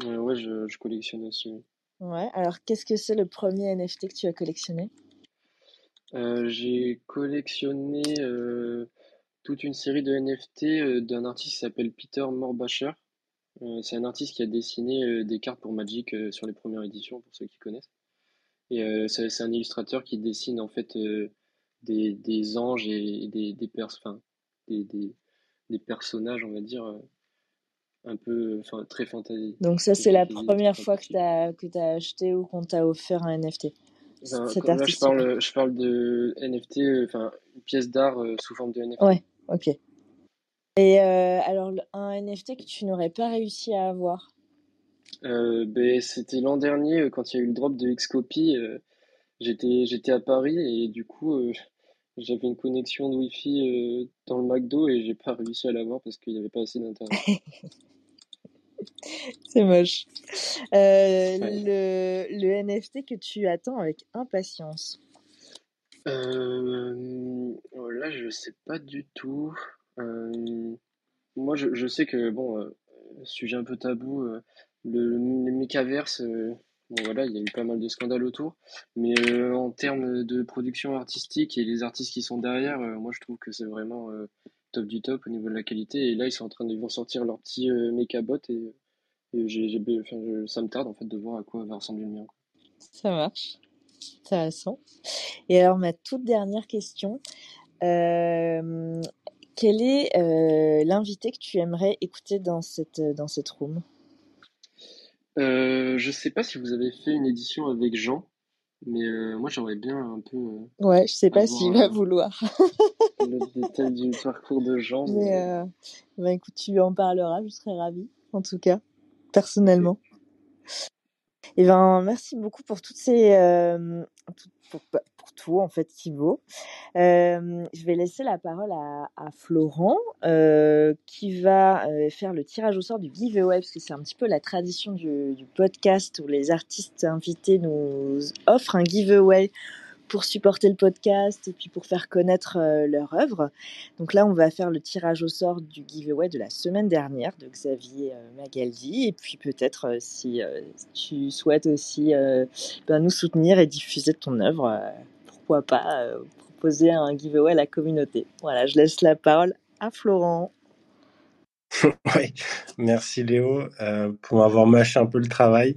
Ouais, je, je collectionne aussi. Ouais, alors qu'est-ce que c'est le premier NFT que tu as collectionné? Euh, j'ai collectionné euh, toute une série de NFT euh, d'un artiste qui s'appelle Peter Morbacher. C'est un artiste qui a dessiné des cartes pour Magic sur les premières éditions, pour ceux qui connaissent. Et c'est un illustrateur qui dessine en fait des, des anges et, des, des, pers- des, des, personnages, on va dire, un peu, enfin, très fantasy, Donc ça, c'est la première fois que tu as, que acheté ou qu'on t'a offert un NFT. Enfin, Cet comme là, je parle, je parle de NFT, euh, enfin, une pièce d'art euh, sous forme de NFT. Ouais, ok. Et euh, alors, un NFT que tu n'aurais pas réussi à avoir? Euh, ben, c'était l'an dernier, quand il y a eu le drop de Xcopy, euh, j'étais, j'étais à Paris et du coup, j'avais une connexion de Wi-Fi dans le McDo et j'ai pas réussi à l'avoir parce qu'il n'y avait pas assez d'internet. C'est moche. Euh, Ouais. le, le NFT que tu attends avec impatience. Euh, oh, là, je sais pas du tout. Euh, moi, je, je sais que, bon, euh, sujet un peu tabou, le, le mécaverse, euh, bon, voilà, il y a eu pas mal de scandales autour, mais en termes de production artistique et les artistes qui sont derrière, moi, je trouve que c'est vraiment top du top au niveau de la qualité. Et là, ils sont en train de ils vont sortir leur petit euh, mécabot et, et enfin, je- ça me tarde en fait de voir à quoi va ressembler le mien. quoi. Ça marche. Intéressant. Et alors, ma toute dernière question. Euh, quel est euh, l'invité que tu aimerais écouter dans cette, dans cette room? Euh, je sais pas si vous avez fait une édition avec Jean, mais euh, moi j'aimerais bien un peu euh, Ouais, je sais pas s'il va vouloir. le détail du parcours de Jean, Mais mais euh, bah, écoute, tu en parleras, je serais ravie, en tout cas, personnellement. Et ben, merci beaucoup pour toutes ces, euh, pour, bah, tout en fait, Thibaut. Euh, je vais laisser la parole à, Florent, euh, qui va euh, faire le tirage au sort du giveaway, parce que c'est un petit peu la tradition du podcast où les artistes invités nous offrent un giveaway pour supporter le podcast et puis pour faire connaître euh, leur œuvre. Donc là, on va faire le tirage au sort du giveaway de la semaine dernière de Xavier euh, Magaldi. Et puis peut-être euh, si tu souhaites aussi ben, nous soutenir et diffuser ton œuvre, pourquoi pas proposer un giveaway à la communauté. Voilà, je laisse la parole à Florent. Oui, merci Léo pour m'avoir mâché un peu le travail.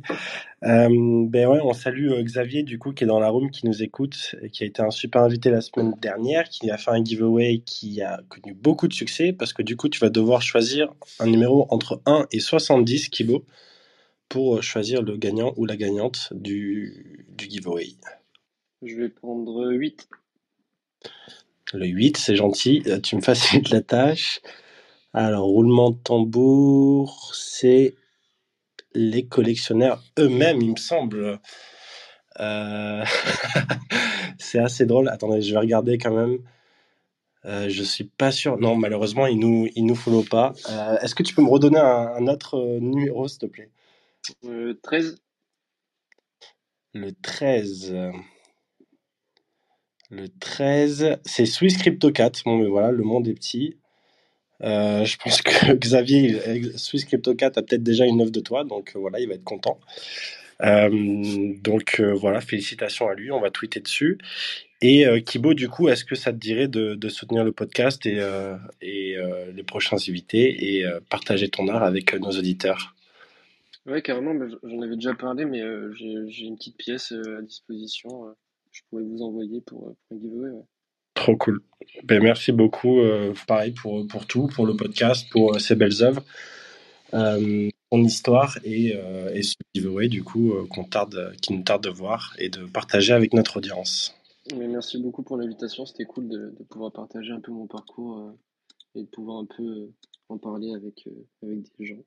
Euh, ben ouais, on salue euh, Xavier du coup qui est dans la room, qui nous écoute et qui a été un super invité la semaine dernière, qui a fait un giveaway qui a connu beaucoup de succès parce que du coup tu vas devoir choisir un numéro entre 1 et 70 Kibo pour choisir le gagnant ou la gagnante du, du giveaway. je vais prendre 8. Le 8, c'est gentil, euh, tu me facilites la tâche. Alors, roulement de tambour, c'est les collectionneurs eux-mêmes, il me semble. Euh, c'est assez drôle. Attendez, je vais regarder quand même. Euh, je suis pas sûr. Non, malheureusement, il nous, il nous follow pas. Euh, Est-ce que tu peux me redonner un, un autre euh, numéro, s'il te plaît? Euh, 13. Le 13. Le 13, c'est Swiss CryptoCat. Bon, mais voilà, le monde est petit. Euh, je pense que Xavier, Swiss CryptoCat a peut-être déjà une œuvre de toi, donc euh, voilà, il va être content. Euh, donc voilà, félicitations à lui, on va tweeter dessus. Et Kibo, du coup, est-ce que ça te dirait de, soutenir le podcast et, les prochains invités et partager ton art avec nos auditeurs? Ouais, carrément, j'en avais déjà parlé, mais j'ai une petite pièce à disposition. je pourrais vous envoyer pour, pour un giveaway. Trop cool. Ben, merci beaucoup, euh, pareil, pour, pour tout, pour le podcast, pour euh, ces belles œuvres, euh, ton histoire et, euh, et ce giveaway, du coup, euh, qu'on tarde, qui nous tarde de voir et de partager avec notre audience. Mais merci beaucoup pour l'invitation, c'était cool de, de pouvoir partager un peu mon parcours euh, et de pouvoir un peu euh, en parler avec, euh, avec des gens.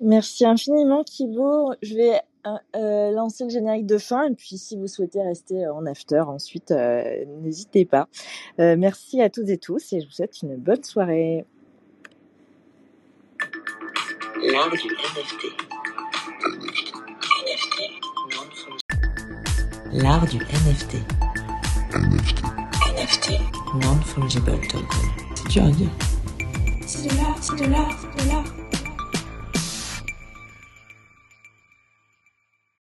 Merci infiniment, Thibaut. Je vais euh, lancer le générique de fin. Et puis, si vous souhaitez rester en after ensuite, euh, n'hésitez pas. Euh, merci à toutes et tous et je vous souhaite une bonne soirée. L'art du NFT. L'art du NFT. NFT. Non-fungible token. C'est dur à dire. C'est de l'art, c'est de l'art, c'est de l'art.